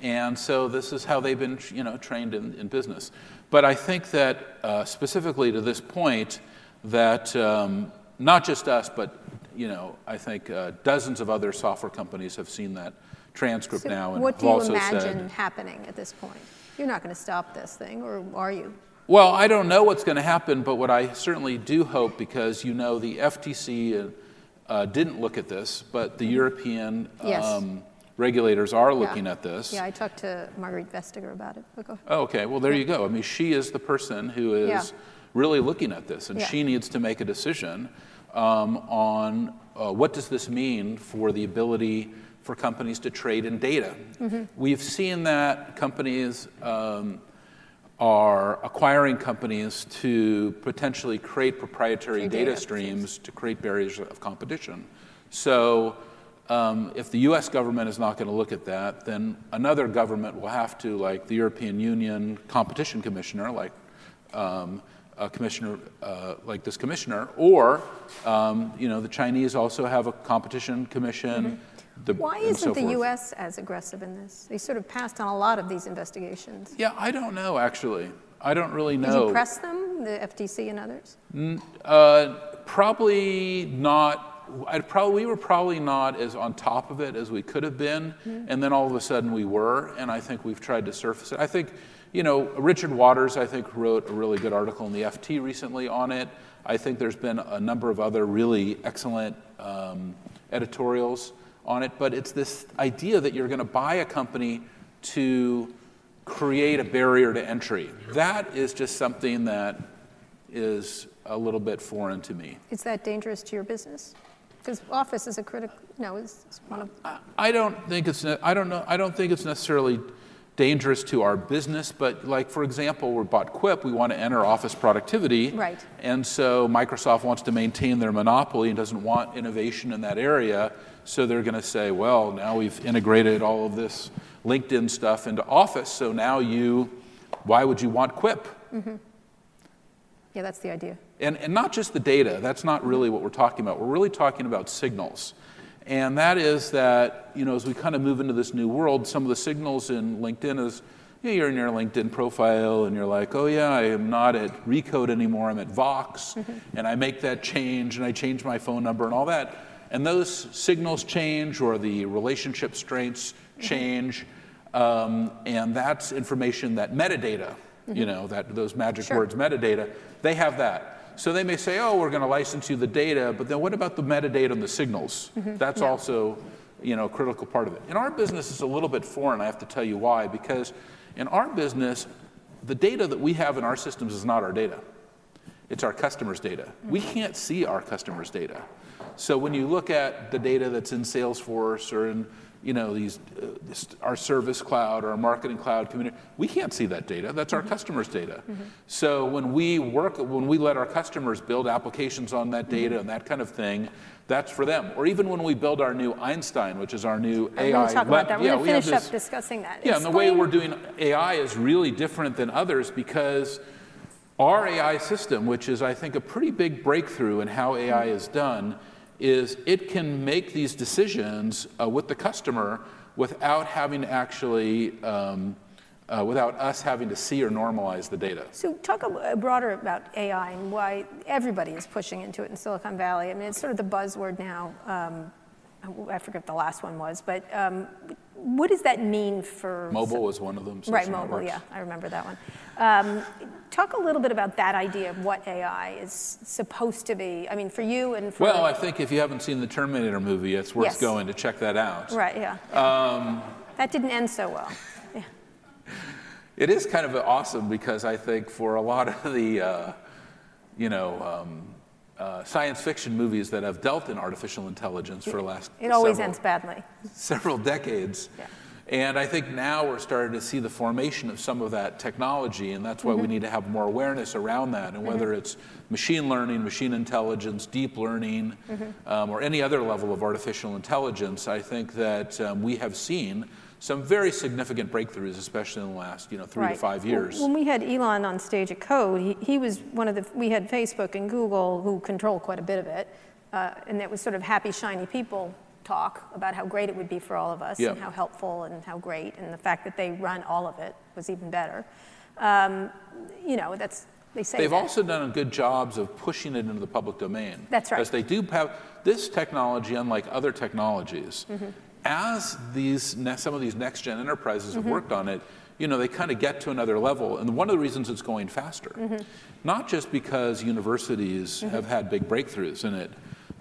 and so this is how they've been you know trained in, in business. But I think that uh, specifically to this point, that um, not just us, but you know, I think uh, dozens of other software companies have seen that transcript So now and what do you also imagine said. happening at this point? You're not going to stop this thing, or are you? Well, I don't know what's going to happen, but what I certainly do hope, because you know the FTC uh, uh, didn't look at this, but the European Mm-hmm. Yes. um, regulators are looking at this. Yeah, I talked to Margrethe Vestager about it. But go ahead. Oh, okay, well, there you go. I mean, she is the person who is Yeah. really looking at this, and Yeah. she needs to make a decision um, on uh, what does this mean for the ability for companies to trade in data. Mm-hmm. We've seen that companies um, are acquiring companies to potentially create proprietary data data, streams to create barriers of competition. So, um, if the US government is not going to look at that, then another government will have to, like the European Union Competition Commissioner, like um, a commissioner, uh, like this commissioner, or um, you know, the Chinese also have a competition commission. The- Why isn't the forth. U.S. as aggressive in this? They sort of passed on a lot of these investigations. Yeah, I don't know actually. I don't really know. Did you press them, the FTC and others? Uh, probably not. I'd probably, we were probably not as on top of it as we could have been, and then all of a sudden we were, and I think we've tried to surface it. I think, you know, Richard Waters, I think, wrote a really good article in the FT recently on it. I think there's been a number of other really excellent um, editorials on it, but it's this idea that you're going to buy a company to create a barrier to entry. That is just something that is a little bit foreign to me. Is that dangerous to your business? Because Office is a critical, no, is is one of, I- I don't think it's ne- I don't know I don't think it's necessarily dangerous to our business, but like for example, we bought Quip, we want to enter office productivity, Right. And so Microsoft wants to maintain their monopoly and doesn't want innovation in that area, so they're going to say, well, now we've integrated all of this LinkedIn stuff into Office, so now you, why would you want Quip? Mm-hmm. yeah, that's the idea. And, and not just the data, that's not really what we're talking about. We're really talking about signals. And that is that, you know, as we kind of move into this new world, some of the signals in LinkedIn is, you know, you're in your LinkedIn profile and you're like, oh yeah, I am not at Recode anymore, I'm at Vox, mm-hmm. and I make that change and I change my phone number and all that. And those signals change or the relationship strengths mm-hmm. change, um, and that's information that metadata, you mm-hmm. know, that those magic Sure. words metadata, they have that. So they may say, oh, we're going to license you the data, but then what about the metadata and the signals? Mm-hmm. That's also, you know, a critical part of it. In our business, it's a little bit foreign. I have to tell you why. Because in our business, the data that we have in our systems is not our data. It's our customers' data. We can't see our customers' data. So when you look at the data that's in Salesforce or in you know these uh, this, our service cloud or our marketing cloud community, we can't see that data. That's our mm-hmm. customers' data. Mm-hmm. So when we work, when we let our customers build applications on that data mm-hmm. and that kind of thing, that's for them. Or even when we build our new Einstein, which is our new I'm AI. talk about that. We're yeah, going we to finish this- up discussing that. yeah, and the way we're doing AI is really different than others because our AI system, which is, I think, a pretty big breakthrough in how AI is done, is it can make these decisions uh, with the customer without having to actually, um, uh, without us having to see or normalize the data. So talk a, a broader about AI and why everybody is pushing into it in Silicon Valley. I mean, it's sort of the buzzword now. Um, I forget what the last one was, but um, what does that mean for Mobile was one of them. Right, mobile. networks. Yeah, I remember that one. Um, talk a little bit about that idea of what AI is supposed to be. I mean, for you and for Well, I think if you haven't seen the Terminator movie, it's worth Yes. going to check that out. right, yeah. Um, that didn't end so well. Yeah. It is kind of awesome because I think for a lot of the, uh, you know, um, uh, science fiction movies that have dealt in artificial intelligence for the last It always several, ends badly. several decades. <laughs> Yeah. And I think now we're starting to see the formation of some of that technology, and that's why Mm-hmm. we need to have more awareness around that. And whether it's machine learning, machine intelligence, deep learning, Mm-hmm. um, or any other level of artificial intelligence, I think that um, we have seen some very significant breakthroughs, especially in the last you know three to five years. When we had Elon on stage at Code, he, he was one of the, we had Facebook and Google who control quite a bit of it. Uh, and that was sort of happy, shiny people talk about how great it would be for all of us Yeah. and how helpful and how great. And the fact that they run all of it was even better. Um, you know, that's, they say They've that. also done good jobs of pushing it into the public domain. That's right. Because they do have this technology, unlike other technologies, Mm-hmm. As these ne- some of these next gen enterprises Mm-hmm. have worked on it, you know, they kind of get to another level. And one of the reasons it's going faster, Mm-hmm. not just because universities have had big breakthroughs in it,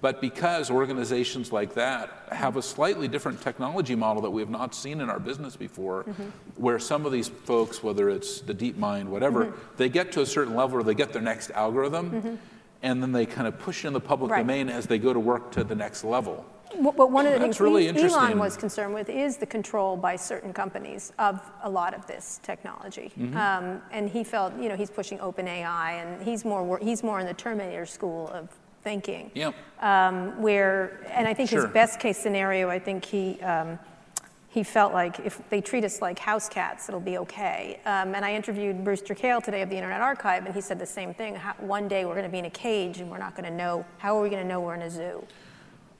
But because organizations like that have a slightly different technology model that we have not seen in our business before, Mm-hmm. where some of these folks, whether it's the DeepMind, whatever, Mm-hmm. they get to a certain level where they get their next algorithm, and then they kind of push it in the public Right. domain as they go to work to the next level. Well, But one of the That's things really Elon was concerned with is the control by certain companies of a lot of this technology. Mm-hmm. Um, and he felt, you know, he's pushing OpenAI, and he's more he's more in the Terminator school of thinking. Yep. Um, where, and I think Sure. his best case scenario, I think he. Um, he felt like if they treat us like house cats, it'll be okay. Um, and I interviewed Brewster Kahle today of the Internet Archive, and he said the same thing. How, one day we're going to be in a cage, and we're not going to know. How are we going to know we're in a zoo?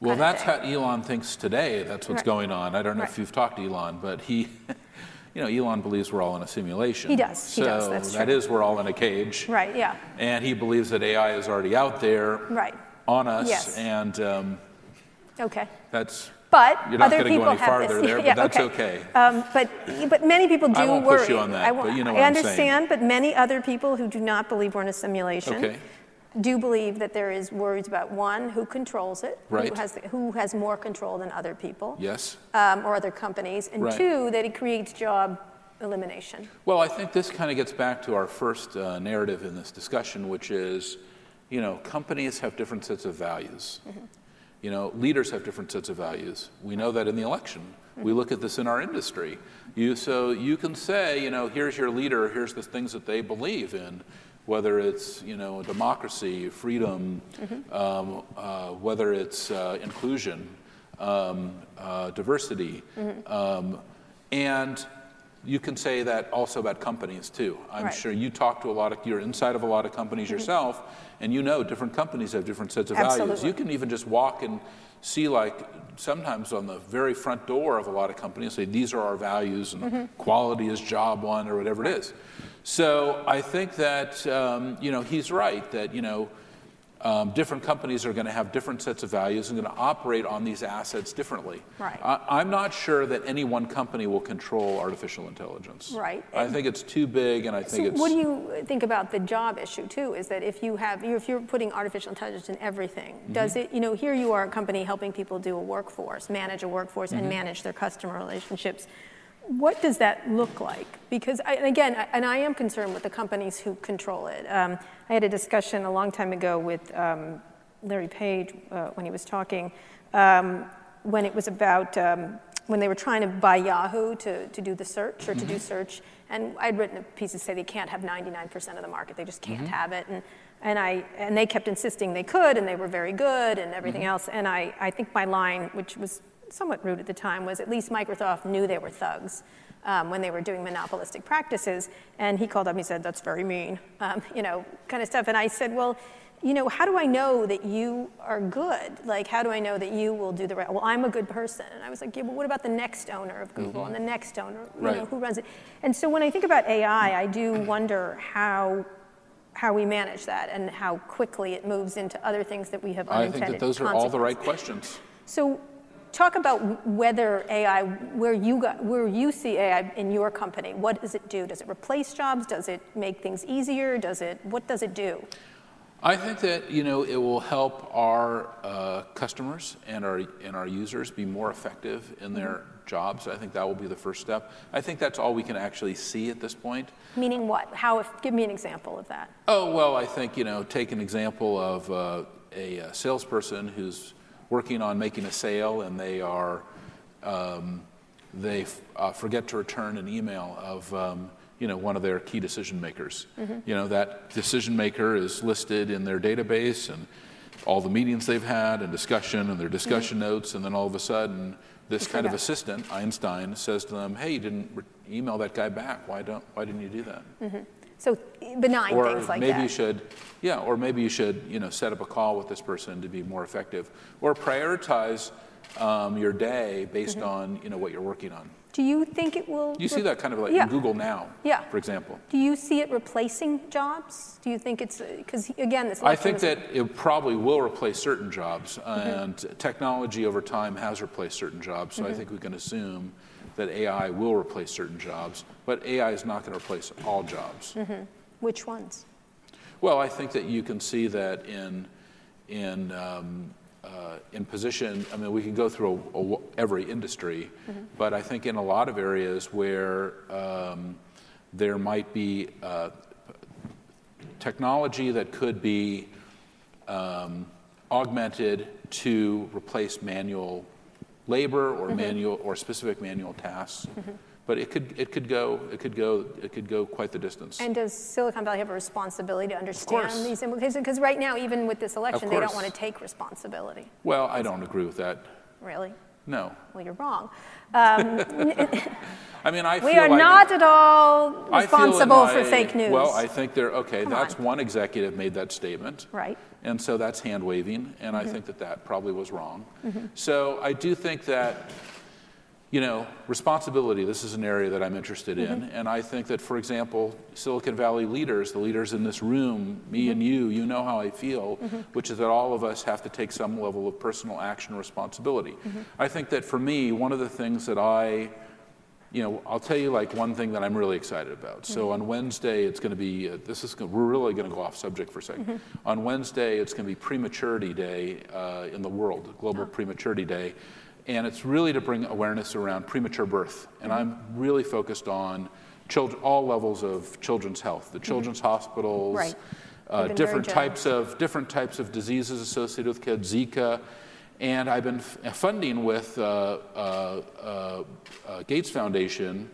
Well, that's how Elon thinks today. That's what's Right. going on. I don't know Right. if you've talked to Elon, but he, <laughs> you know, Elon believes we're all in a simulation. He does. He so does. That's that true. is we're all in a cage. Right. Yeah. And he believes that AI is already out there Right. on us. Yes. And um, Okay. that's, But You're not other people any have farther this. <laughs> there, but yeah, that's okay. Um, but but many people do work. I won't worry. push you on that, I, won't- but you know I what I'm saying. understand, but many other people who do not believe we're in a simulation Okay. Do you believe that there is worries about one who controls it, Right. who has who has more control than other people, yes. um, or other companies, and Right. two that it creates job elimination. Well, I think this kind of gets back to our first uh, narrative in this discussion, which is, you know, companies have different sets of values. You know, leaders have different sets of values. We know that in the election. We look at this in our industry. You, so you can say, you know, here's your leader, here's the things that they believe in, whether it's, you know, democracy, freedom, um, uh, whether it's uh, inclusion, um, uh, diversity. Um, and you can say that also about companies too. I'm Right. sure you talk to a lot of, you're inside of a lot of companies yourself, and you know different companies have different sets of values. You can even just walk and see, like, sometimes on the very front door of a lot of companies, say, these are our values, and quality is job one, or whatever it is. So I think that, um, you know, he's right that, you know, um, different companies are going to have different sets of values and going to operate on these assets differently. Right. I, I'm not sure that any one company will control artificial intelligence. Right. I think it's too big, and I think So it's. what do you think about the job issue too? Is that if you have, if you're putting artificial intelligence in everything, Mm-hmm. does it, you know, here you are a company helping people do a workforce, manage a workforce, Mm-hmm. and manage their customer relationships. What does that look like? Because I, and again, I, and I am concerned with the companies who control it. Um, I had a discussion a long time ago with um, Larry Page uh, when he was talking, um, when it was about um, when they were trying to buy Yahoo to, to do the search or to do search. And I'd written a piece to say they can't have 99% of the market, they just can't have it. And, and, I, and they kept insisting they could, and they were very good, and everything else. And I, I think my line, which was somewhat rude at the time, was at least Microsoft knew they were thugs. Um, when they were doing monopolistic practices, and he called up and he said, "That's very mean," um, you know, kind of stuff. And I said, "Well, you know, how do I know that you are good? Like, how do I know that you will do the right? Well, I'm a good person. And I was like, yeah, but what about the next owner of Google and the next owner? You know, Right. who runs it? And so when I think about AI, I do wonder how how we manage that and how quickly it moves into other things that we have I think that those are all the right questions. So, talk about whether AI, where you got, where you see AI in your company. What does it do? Does it replace jobs? Does it make things easier? Does it? What does it do? I think that you know it will help our uh, customers and our and our users be more effective in their Mm-hmm. jobs. I think that will be the first step. I think that's all we can actually see at this point. Meaning what? How? If, give me an example of that. Oh well, I think you know take an example of uh, a, uh salesperson who's working on making a sale and they are um, they f- uh, forget to return an email of um, you know one of their key decision makers. You know that decision maker is listed in their database and all the meetings they've had and discussion and their discussion notes, and then all of a sudden this kind of assistant Einstein says to them, "Hey, you didn't re- email that guy back. Why don't Why didn't you do that?" So benign or things like maybe that. you should yeah or maybe you should you know set up a call with this person to be more effective or prioritize um, your day based Mm-hmm. on you know what you're working on do you think it will? you see that kind of like Yeah. in google now Yeah. for example Do you see it replacing jobs? Do you think it's because again, this? i think that it probably will replace certain jobs Mm-hmm. and technology over time has replaced certain jobs Mm-hmm. so i think we can assume that ai will replace certain jobs but ai is not going to replace all jobs which ones? Well, I think that you can see that in in um, uh, uh, in position. I mean, we can go through a, a, every industry, mm-hmm. but I think in a lot of areas where um, there might be uh, technology that could be um, augmented to replace manual labor or mm-hmm. manual or specific manual tasks. Mm-hmm. But it could it could go it could go it could go quite the distance. And does Silicon Valley have a responsibility to understand these implications? Because right now, even with this election, they don't want to take responsibility. Well, I don't agree with that. Really? No. Well, you're wrong. Um, <laughs> I mean, I <laughs> we are like not at all responsible my, for fake news. Well, I think they're okay. Come that's on. one executive made that statement, right? And so that's hand waving, and mm-hmm. I think that that probably was wrong. Mm-hmm. So I do think that you know, responsibility, this is an area that I'm interested mm-hmm. in. And I think that, for example, Silicon Valley leaders, the leaders in this room, me mm-hmm. and you, you know how I feel, mm-hmm. which is that all of us have to take some level of personal action responsibility. Mm-hmm. I think that for me, one of the things that I, you know, I'll tell you like one thing that I'm really excited about. So mm-hmm. on Wednesday, it's going to be, uh, this is, we're really going to go off subject for a 2nd mm-hmm. On Wednesday, it's going to be Prematurity Day uh, in the world, Global oh. Prematurity Day and it's really to bring awareness around premature birth. And I'm really focused on children, all levels of children's health, the children's mm-hmm. hospitals, right. uh, different types of different types of diseases associated with kids, Zika. And I've been f- funding with uh, uh, uh, uh Gates Foundation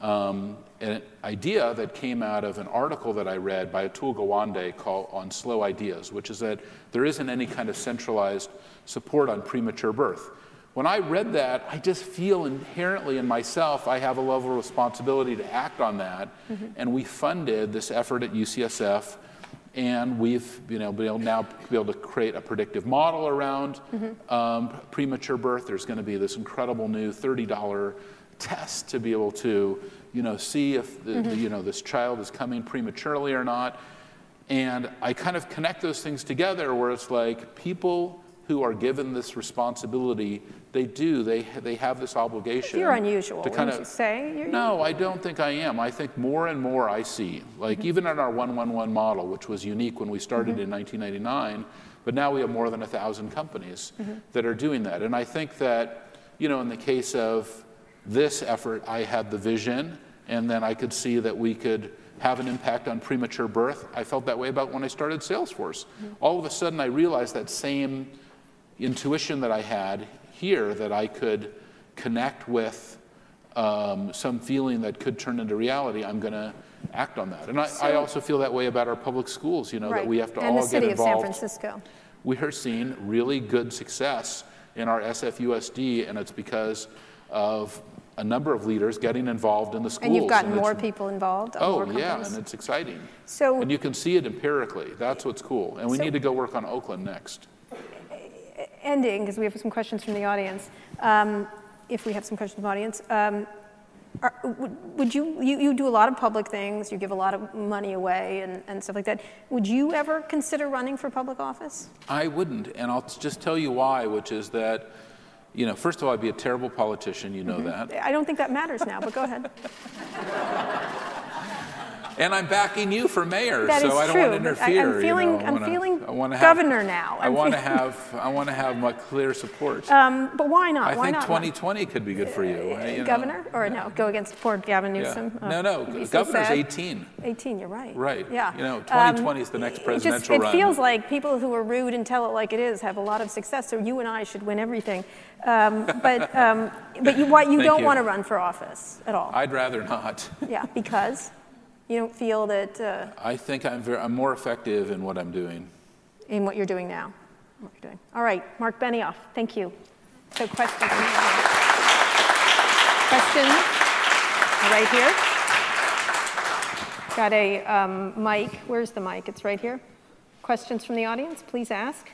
um, an idea that came out of an article that I read by Atul Gawande called on slow ideas, which is that there isn't any kind of centralized support on premature birth. When I read that, I just feel inherently in myself I have a level of responsibility to act on that. Mm-hmm. And we funded this effort at UCSF, and we've you know, been able now be able to create a predictive model around mm-hmm. um, premature birth. There's going to be this incredible new $30 test to be able to you know, see if the, mm-hmm. the, you know, this child is coming prematurely or not. And I kind of connect those things together where it's like people who are given this responsibility, they do. They, they have this obligation. You're unusual, to kind of, you say? You're no, I don't think I am. I think more and more I see, like mm-hmm. even in our 111 model, which was unique when we started mm-hmm. in 1999, but now we have more than a thousand companies mm-hmm. that are doing that. And I think that, you know, in the case of this effort, I had the vision, and then I could see that we could have an impact on premature birth. I felt that way about when I started Salesforce. Mm-hmm. All of a sudden, I realized that same intuition that I had here that I could connect with um, some feeling that could turn into reality, I'm going to act on that. And I, so, I, also feel that way about our public schools, you know, right. that we have to and all get involved. And the city of San Francisco. We are seeing really good success in our SFUSD, and it's because of a number of leaders getting involved in the schools. And you've gotten and more people involved. Oh, yeah, and it's exciting. So, and you can see it empirically. That's what's cool. And we so, need to go work on Oakland next ending, because we have some questions from the audience, um, if we have some questions from the audience, um, are, would, would you, you, you do a lot of public things, you give a lot of money away and, and stuff like that. Would you ever consider running for public office? I wouldn't, and I'll just tell you why, which is that, you know, first of all, I'd be a terrible politician, you know mm-hmm. that. I don't think that matters now, but go ahead. <laughs> And I'm backing you for mayor, that so I don't true. want to interfere. I, am feeling, you know, I'm feeling I wanna governor now. I'm i want to have, I want to have my clear support. Um, but why not? I why think not 2020 could be good for you. Uh, you governor or no? Go against poor Gavin Newsom. Yeah. Oh, no, no. Governor's so 18. 18. You're right. Right. Yeah. You know, 2020 um, is the next presidential it just, it run. feels like people who are rude and tell it like it is have a lot of success. So you and I should win everything. Um, but um, but you, what, you <laughs> don't you. want to run for office at all. I'd rather not. Yeah, because. You don't feel that. Uh, I think I'm, very, I'm more effective in what I'm doing. In what you're doing now. What you're doing. All right, Marc Benioff, thank you. So, questions? questions? Right here. Got a um, mic. Where's the mic? It's right here. Questions from the audience? Please ask.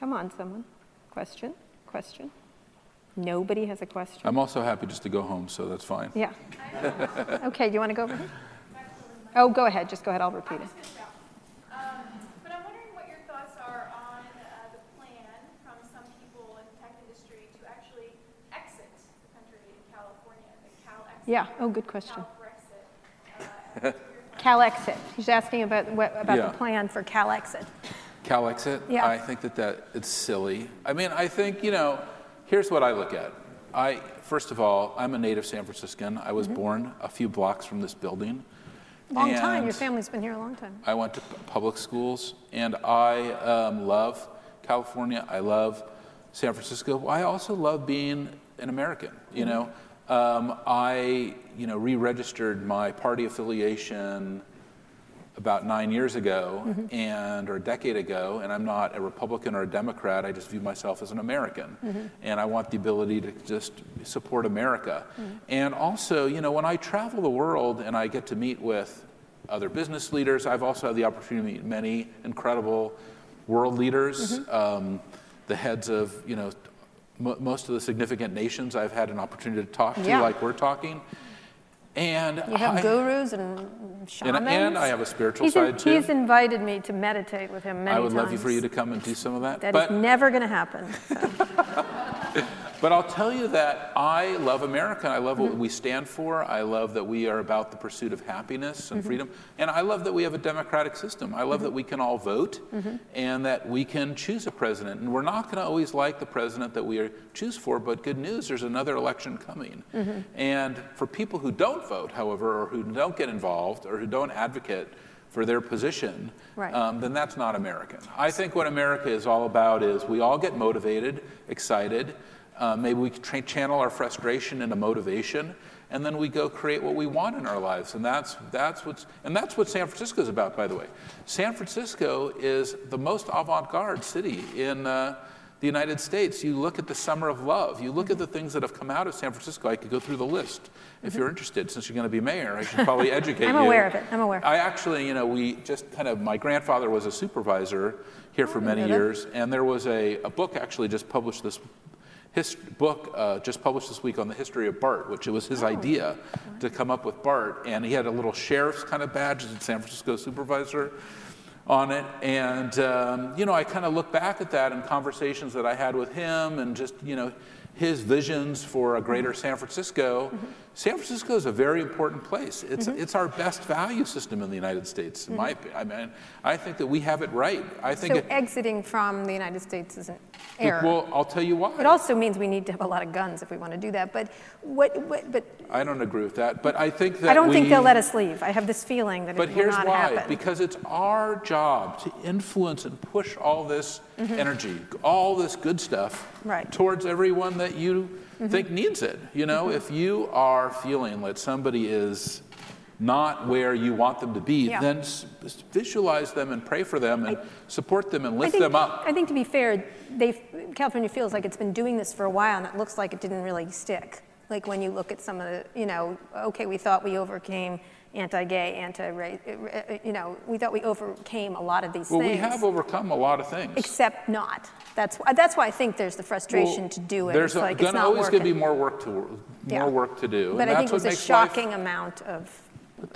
Come on, someone. Question? Question? Nobody has a question. I'm also happy just to go home, so that's fine. Yeah. <laughs> okay, do you want to go over here? Oh, go ahead. Just go ahead. I'll repeat it. Um, but I'm wondering what your thoughts are on uh, the plan from some people in the tech industry to actually exit the country in California, the Cal exit. Yeah. Oh, good question. Cal Cal exit. He's asking about what, about yeah. the plan for Cal exit. Calexit. Yeah. I think that that it's silly. I mean, I think you know. Here's what I look at. I first of all, I'm a native San Franciscan. I was born a few blocks from this building. Long time. Your family's been here a long time. I went to public schools, and I um, love California. I love San Francisco. I also love being an American. You know, um, I you know re-registered my party affiliation about nine years ago, mm-hmm. and or a decade ago, and I'm not a Republican or a Democrat. I just view myself as an American, mm-hmm. and I want the ability to just support America. Mm-hmm. And also, you know, when I travel the world and I get to meet with other business leaders, I've also had the opportunity to meet many incredible world leaders, um, the heads of you know mo most of the significant nations. I've had an opportunity to talk to, Yeah. like we're talking. And You have I- gurus and shamans. and I have a spiritual he's in- side, too. He's invited me to meditate with him many I would times. love you for you to come and do some of that. That is but, never going to happen. <laughs> but I'll tell you that I love America. I love what Mm-hmm. we stand for. I love that we are about the pursuit of happiness Mm-hmm. and freedom. And I love that we have a democratic system. I love that we can all vote Mm-hmm. and that we can choose a president. And we're not going to always like the president that we are- choose for, but good news, there's another election coming. Mm-hmm. And for people who don't vote, however, or who don't get involved or who don't advocate for their position, Right. um, then that's not American. I think what America is all about is we all get motivated, excited. Uh, maybe we tra- channel our frustration into motivation, and then we go create what we want in our lives. And that's that's what's and that's what San Francisco is about, by the way. San Francisco is the most avant-garde city in. Uh, the United States, you look at the summer of love, you look at the things that have come out of San Francisco. I could go through the list if you're interested. Since you're going to be mayor, I should probably <laughs> educate you. I'm aware of it. I'm aware. I actually, you know, we just kind of, my grandfather was a supervisor here for many years, and there was a, a book actually just published this his book uh, just published this week on the history of BART, which it was Oh. his idea to come up with BART, and he had a little sheriff's kind of badge as a San Francisco supervisor on it, and um, you know, I kind of look back at that and conversations that I had with him, and just you know, his visions for a greater San Francisco. San Francisco is a very important place. It's, it's our best value system in the United States. In my opinion, I mean, I think that we have it right. I think so it, exiting from the United States is an error. well, I'll tell you why. it also means we need to have a lot of guns if we want to do that. But what? what but I don't agree with that, but I think that I don't think they'll let us leave. I have this feeling that But it will here's not why: happen. because it's our job to influence and push all this energy, all this good stuff, Mm-hmm. Right. Mm-hmm. towards everyone that you Mm-hmm. think needs it. You know, mm-hmm. if you are feeling that somebody is not where you want them to be, Yeah. then s- visualize them and pray for them and support them and lift think, them up. I think to be fair, they California feels like it's been doing this for a while, and it looks like it didn't really stick. Like when you look at some of the, you know, okay, we thought we overcame anti-gay, anti-race, uh, you know, we thought we overcame a lot of these well, things. we have overcome a lot of things. except not. That's why, that's why I think there's the frustration Well, to do it. There's a- like gonna always going to be more work to more Yeah. work to do, But and I that's think it was what a makes life shocking amount of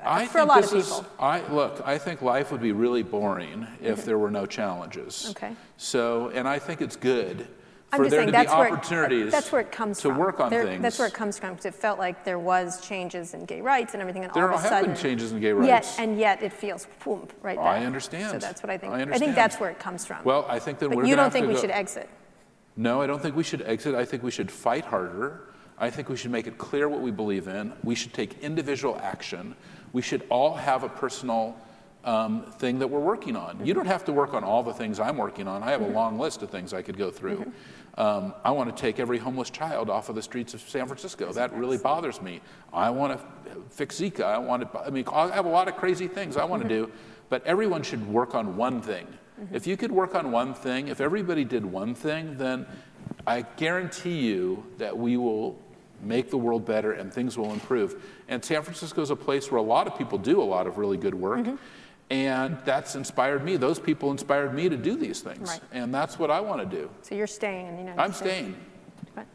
I for a lot this of is- people. I look. I think life would be really boring if there were no challenges. Okay. So, and I think it's good I'm just saying that's where it- that's where it comes to from. work on There- things. That's where it comes from because it felt like there was changes in gay rights and everything, and There all of a have sudden, been changes in gay Yet, rights. and yet it feels boom right there. I understand. So that's what I think. I I think that's where it comes from. Well, I think that but we're you don't think we go- should exit. No, I don't think we should exit. I think we should fight harder. I think we should make it clear what we believe in. We should take individual action. We should all have a personal um, thing that we're working on. You don't have to work on all the things I'm working on. I have a mm-hmm. long list of things I could go through. Mm-hmm. Um, I want to take every homeless child off of the streets of San Francisco. That really bothers me. I want to fix Zika. I want to. I mean, I have a lot of crazy things I want to mm-hmm. do, but everyone should work on one thing. If you could work on one thing, if everybody did one thing, then I guarantee you that we will make the world better and things will improve. And San Francisco is a place where a lot of people do a lot of really good work. And that's inspired me. Those people inspired me to do these things. Right. And that's what I want to do. So you're staying in the United States. I'm States. staying. Right.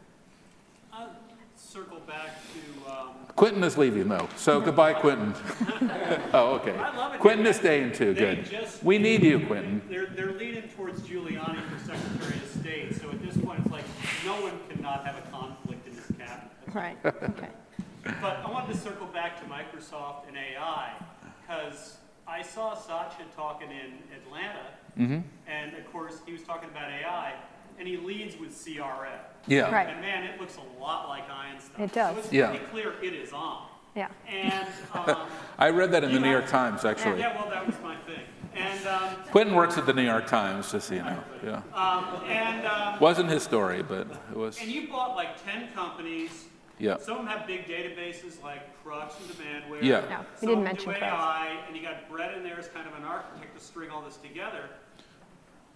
I'll circle back to, um, Quentin is leaving though. So goodbye, Quentin. <laughs> oh, okay. I love it. Quentin is staying too. Good. just- We need you, Quentin. they're, they're leaning towards Giuliani for Secretary of State, so at this point, it's like, no one cannot have a conflict in this cabinet. <laughs> Right. Okay. But I wanted to circle back to Microsoft and AI, because I I saw Satya talking in Atlanta, Mm-hmm. and of course he was talking about AI, and he leads with CRM. Yeah. Right. And man, it looks a lot like Einstein. It does. So it's Yeah. pretty clear it is on. Yeah. And <laughs> um, I read that in the New York have- Times, actually. yeah, well, that was my thing. And um, Quentin works at the New York Times, just so you know. Yeah. um, and um, Wasn't his story, but it was. and you bought like ten companies. Yeah. Some of them have big databases like Krux and Demandware. Yeah. No, we didn't do mention Krux. AI, and you got Bret in there as kind of an architect to string all this together.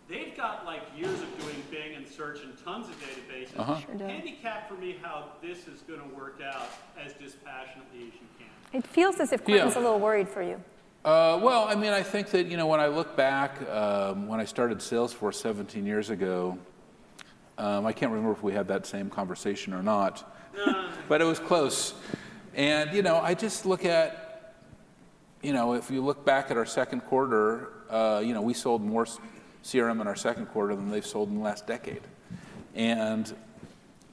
They've got like years of doing Bing and search and tons of databases. Uh-huh. Sure do. Handicap for me how this is going to work out as dispassionately as you can. It feels as if Quentin's Yeah. a little worried for you. Uh, well, I mean, I think that, you know, when I look back, um, when I started Salesforce 17 years ago, um, I can't remember if we had that same conversation or not, but it was close. And, you know, I just look at, you know, if you look back at our second quarter, uh, you know, we sold more CRM in our second quarter than they've sold in the last decade. And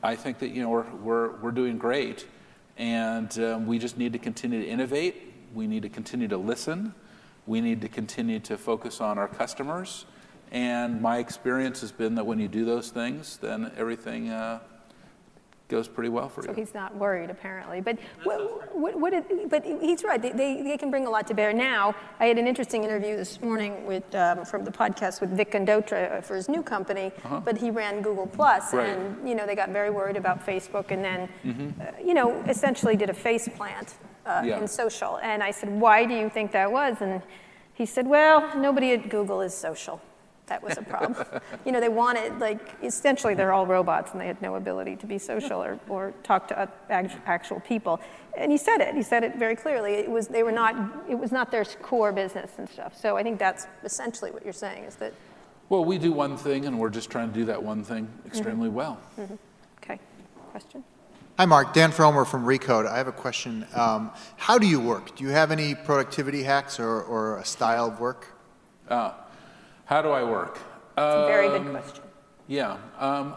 I think that, you know, we're, we're, we're doing great. And um, we just need to continue to innovate. We need to continue to listen. We need to continue to focus on our customers. And my experience has been that when you do those things, then everything uh, goes pretty well for So you. So he's not worried, apparently. But what, what, what it- but he's right. They, they, they can bring a lot to bear. Now, I had an interesting interview this morning with, um, from the podcast with Vic Gundotra for his new company, but he ran Google Plus, Uh-huh. Right. and you know they got very worried about Facebook, and then Mm-hmm. uh, you know essentially did a face plant uh, Yeah. in social. And I said, why do you think that was? And he said, well, nobody at Google is social. That was a problem. <laughs> you know, they wanted, like, essentially they're all robots and they had no ability to be social or, or talk to actual people. And he said it, he said it very clearly. It was, they were not, it was not their core business and stuff. So I think that's essentially what you're saying is that, Well, we do one thing, and we're just trying to do that one thing extremely well. okay, question? Hi, Marc. Dan Frommer from Recode. I have a question. Um, how do you work? Do you have any productivity hacks or, or a style of work? Uh, how do I work? It's a very Um, good question. Yeah. Um,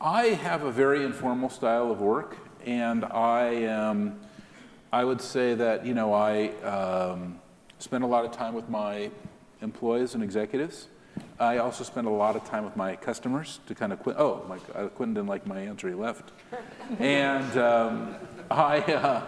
I have a very informal style of work, and I, um, I would say that, you know, I um, spend a lot of time with my employees and executives. I also spend a lot of time with my customers to kind of quit. Oh, my, uh, Quentin didn't like my answer, he left. <laughs> and um, I, uh,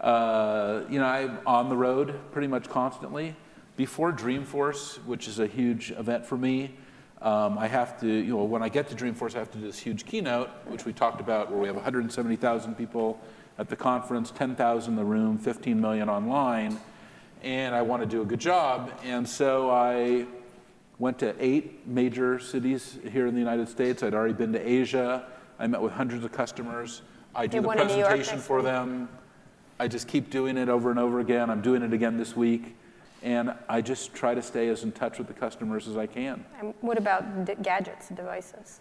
uh, you know, I'm on the road pretty much constantly. Before Dreamforce, which is a huge event for me, um, I have to, you know, when I get to Dreamforce, I have to do this huge keynote, which we talked about, where we have 170,000 people at the conference, 10,000 in the room, 15 million online, and I want to do a good job. And so I went to eight major cities here in the United States. I'd already been to Asia. I met with hundreds of customers. I do the one in New York presentation for them. I just keep doing it over and over again. I'm doing it again this week. And I just try to stay as in touch with the customers as I can. And what about d- gadgets, devices?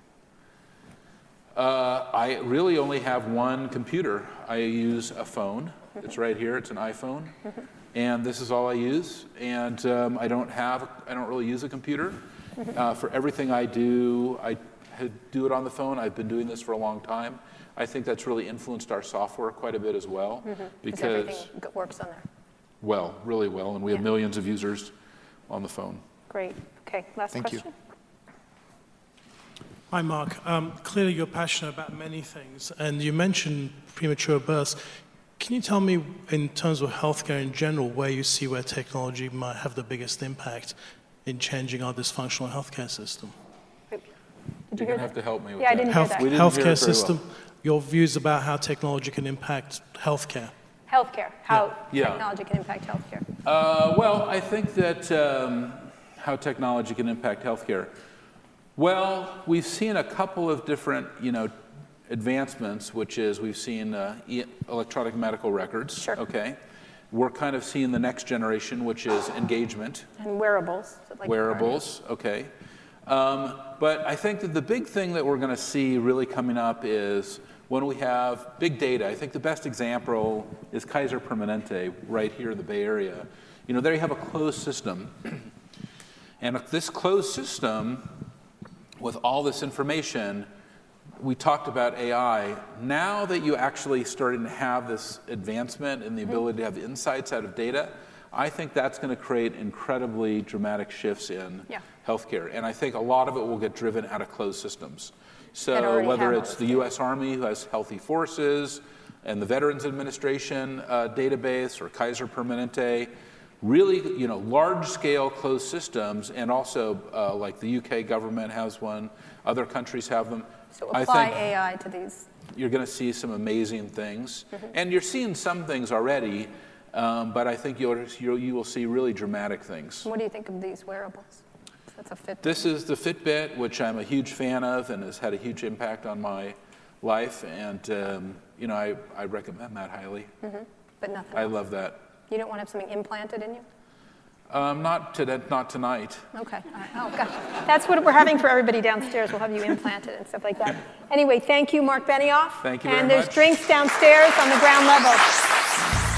Uh, I really only have one computer. I use a phone. It's right here. It's an iPhone, and this is all I use. And um, I don't have. I don't really use a computer. Uh, for everything I do, I do it on the phone. I've been doing this for a long time. I think that's really influenced our software quite a bit as well, Because because everything works on there. Well, really well, and we have Yeah. millions of users on the phone. Great. Okay, last Thank you. question. Hi, Marc. Um, clearly, you're passionate about many things, and you mentioned premature births. Can you tell me, in terms of healthcare in general, where you see where technology might have the biggest impact in changing our dysfunctional healthcare system? Did you You're hear gonna that? have to help me with Yeah, I didn't hear Health, that. We didn't hear it healthcare well. system, your views about how technology can impact healthcare. Healthcare, how Yeah. technology can impact healthcare. Uh, well, I think that um, how technology can impact healthcare. Well, we've seen a couple of different, you know, advancements, which is we've seen uh, e- electronic medical records. Sure. Okay. We're kind of seeing the next generation, which is engagement, And wearables. so like wearables. Okay. Um, but I think that the big thing that we're going to see really coming up is when we have big data. I think the best example is Kaiser Permanente right here in the Bay Area. You know, there you have a closed system. <clears throat> And this closed system, with all this information, we talked about AI. Now that you actually starting to have this advancement in the mm-hmm. ability to have insights out of data, I think that's going to create incredibly dramatic shifts in Yeah. healthcare. And I think a lot of it will get driven out of closed systems. So whether it's the U.S. Army who has Healthy Forces and the Veterans Administration uh, database or Kaiser Permanente, really, you know, large-scale closed systems, and also uh, like the UK government has one, other countries have them. So I apply think AI to these. you're going to see some amazing things, Mm-hmm. and you're seeing some things already. Um, but I think you'll, you'll, you will see really dramatic things. What do you think of these wearables? That's a Fitbit. This is the Fitbit, which I'm a huge fan of and has had a huge impact on my life. And, um, you know, I, I recommend that highly. but nothing I else. love that. You don't want to have something implanted in you? Um, not, to, not tonight. Okay. All right. Oh, gosh. That's what we're having for everybody downstairs. We'll have you implanted and stuff like that. Anyway, thank you, Marc Benioff. Thank you And very there's much. drinks downstairs on the ground level.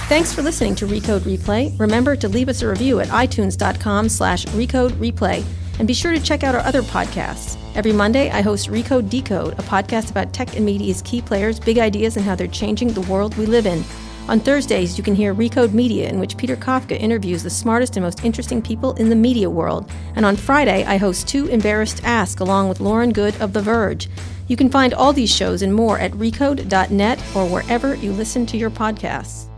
Thanks for listening to Recode Replay. Remember to leave us a review at itunes.com slash recode replay. And be sure to check out our other podcasts. Every Monday, I host Recode Decode, a podcast about tech and media's key players, big ideas, and how they're changing the world we live in. On Thursdays, you can hear Recode Media, in which Peter Kafka interviews the smartest and most interesting people in the media world. And on Friday, I host Too Embarrassed Ask, along with Lauren Goode of The Verge. You can find all these shows and more at recode.net or wherever you listen to your podcasts.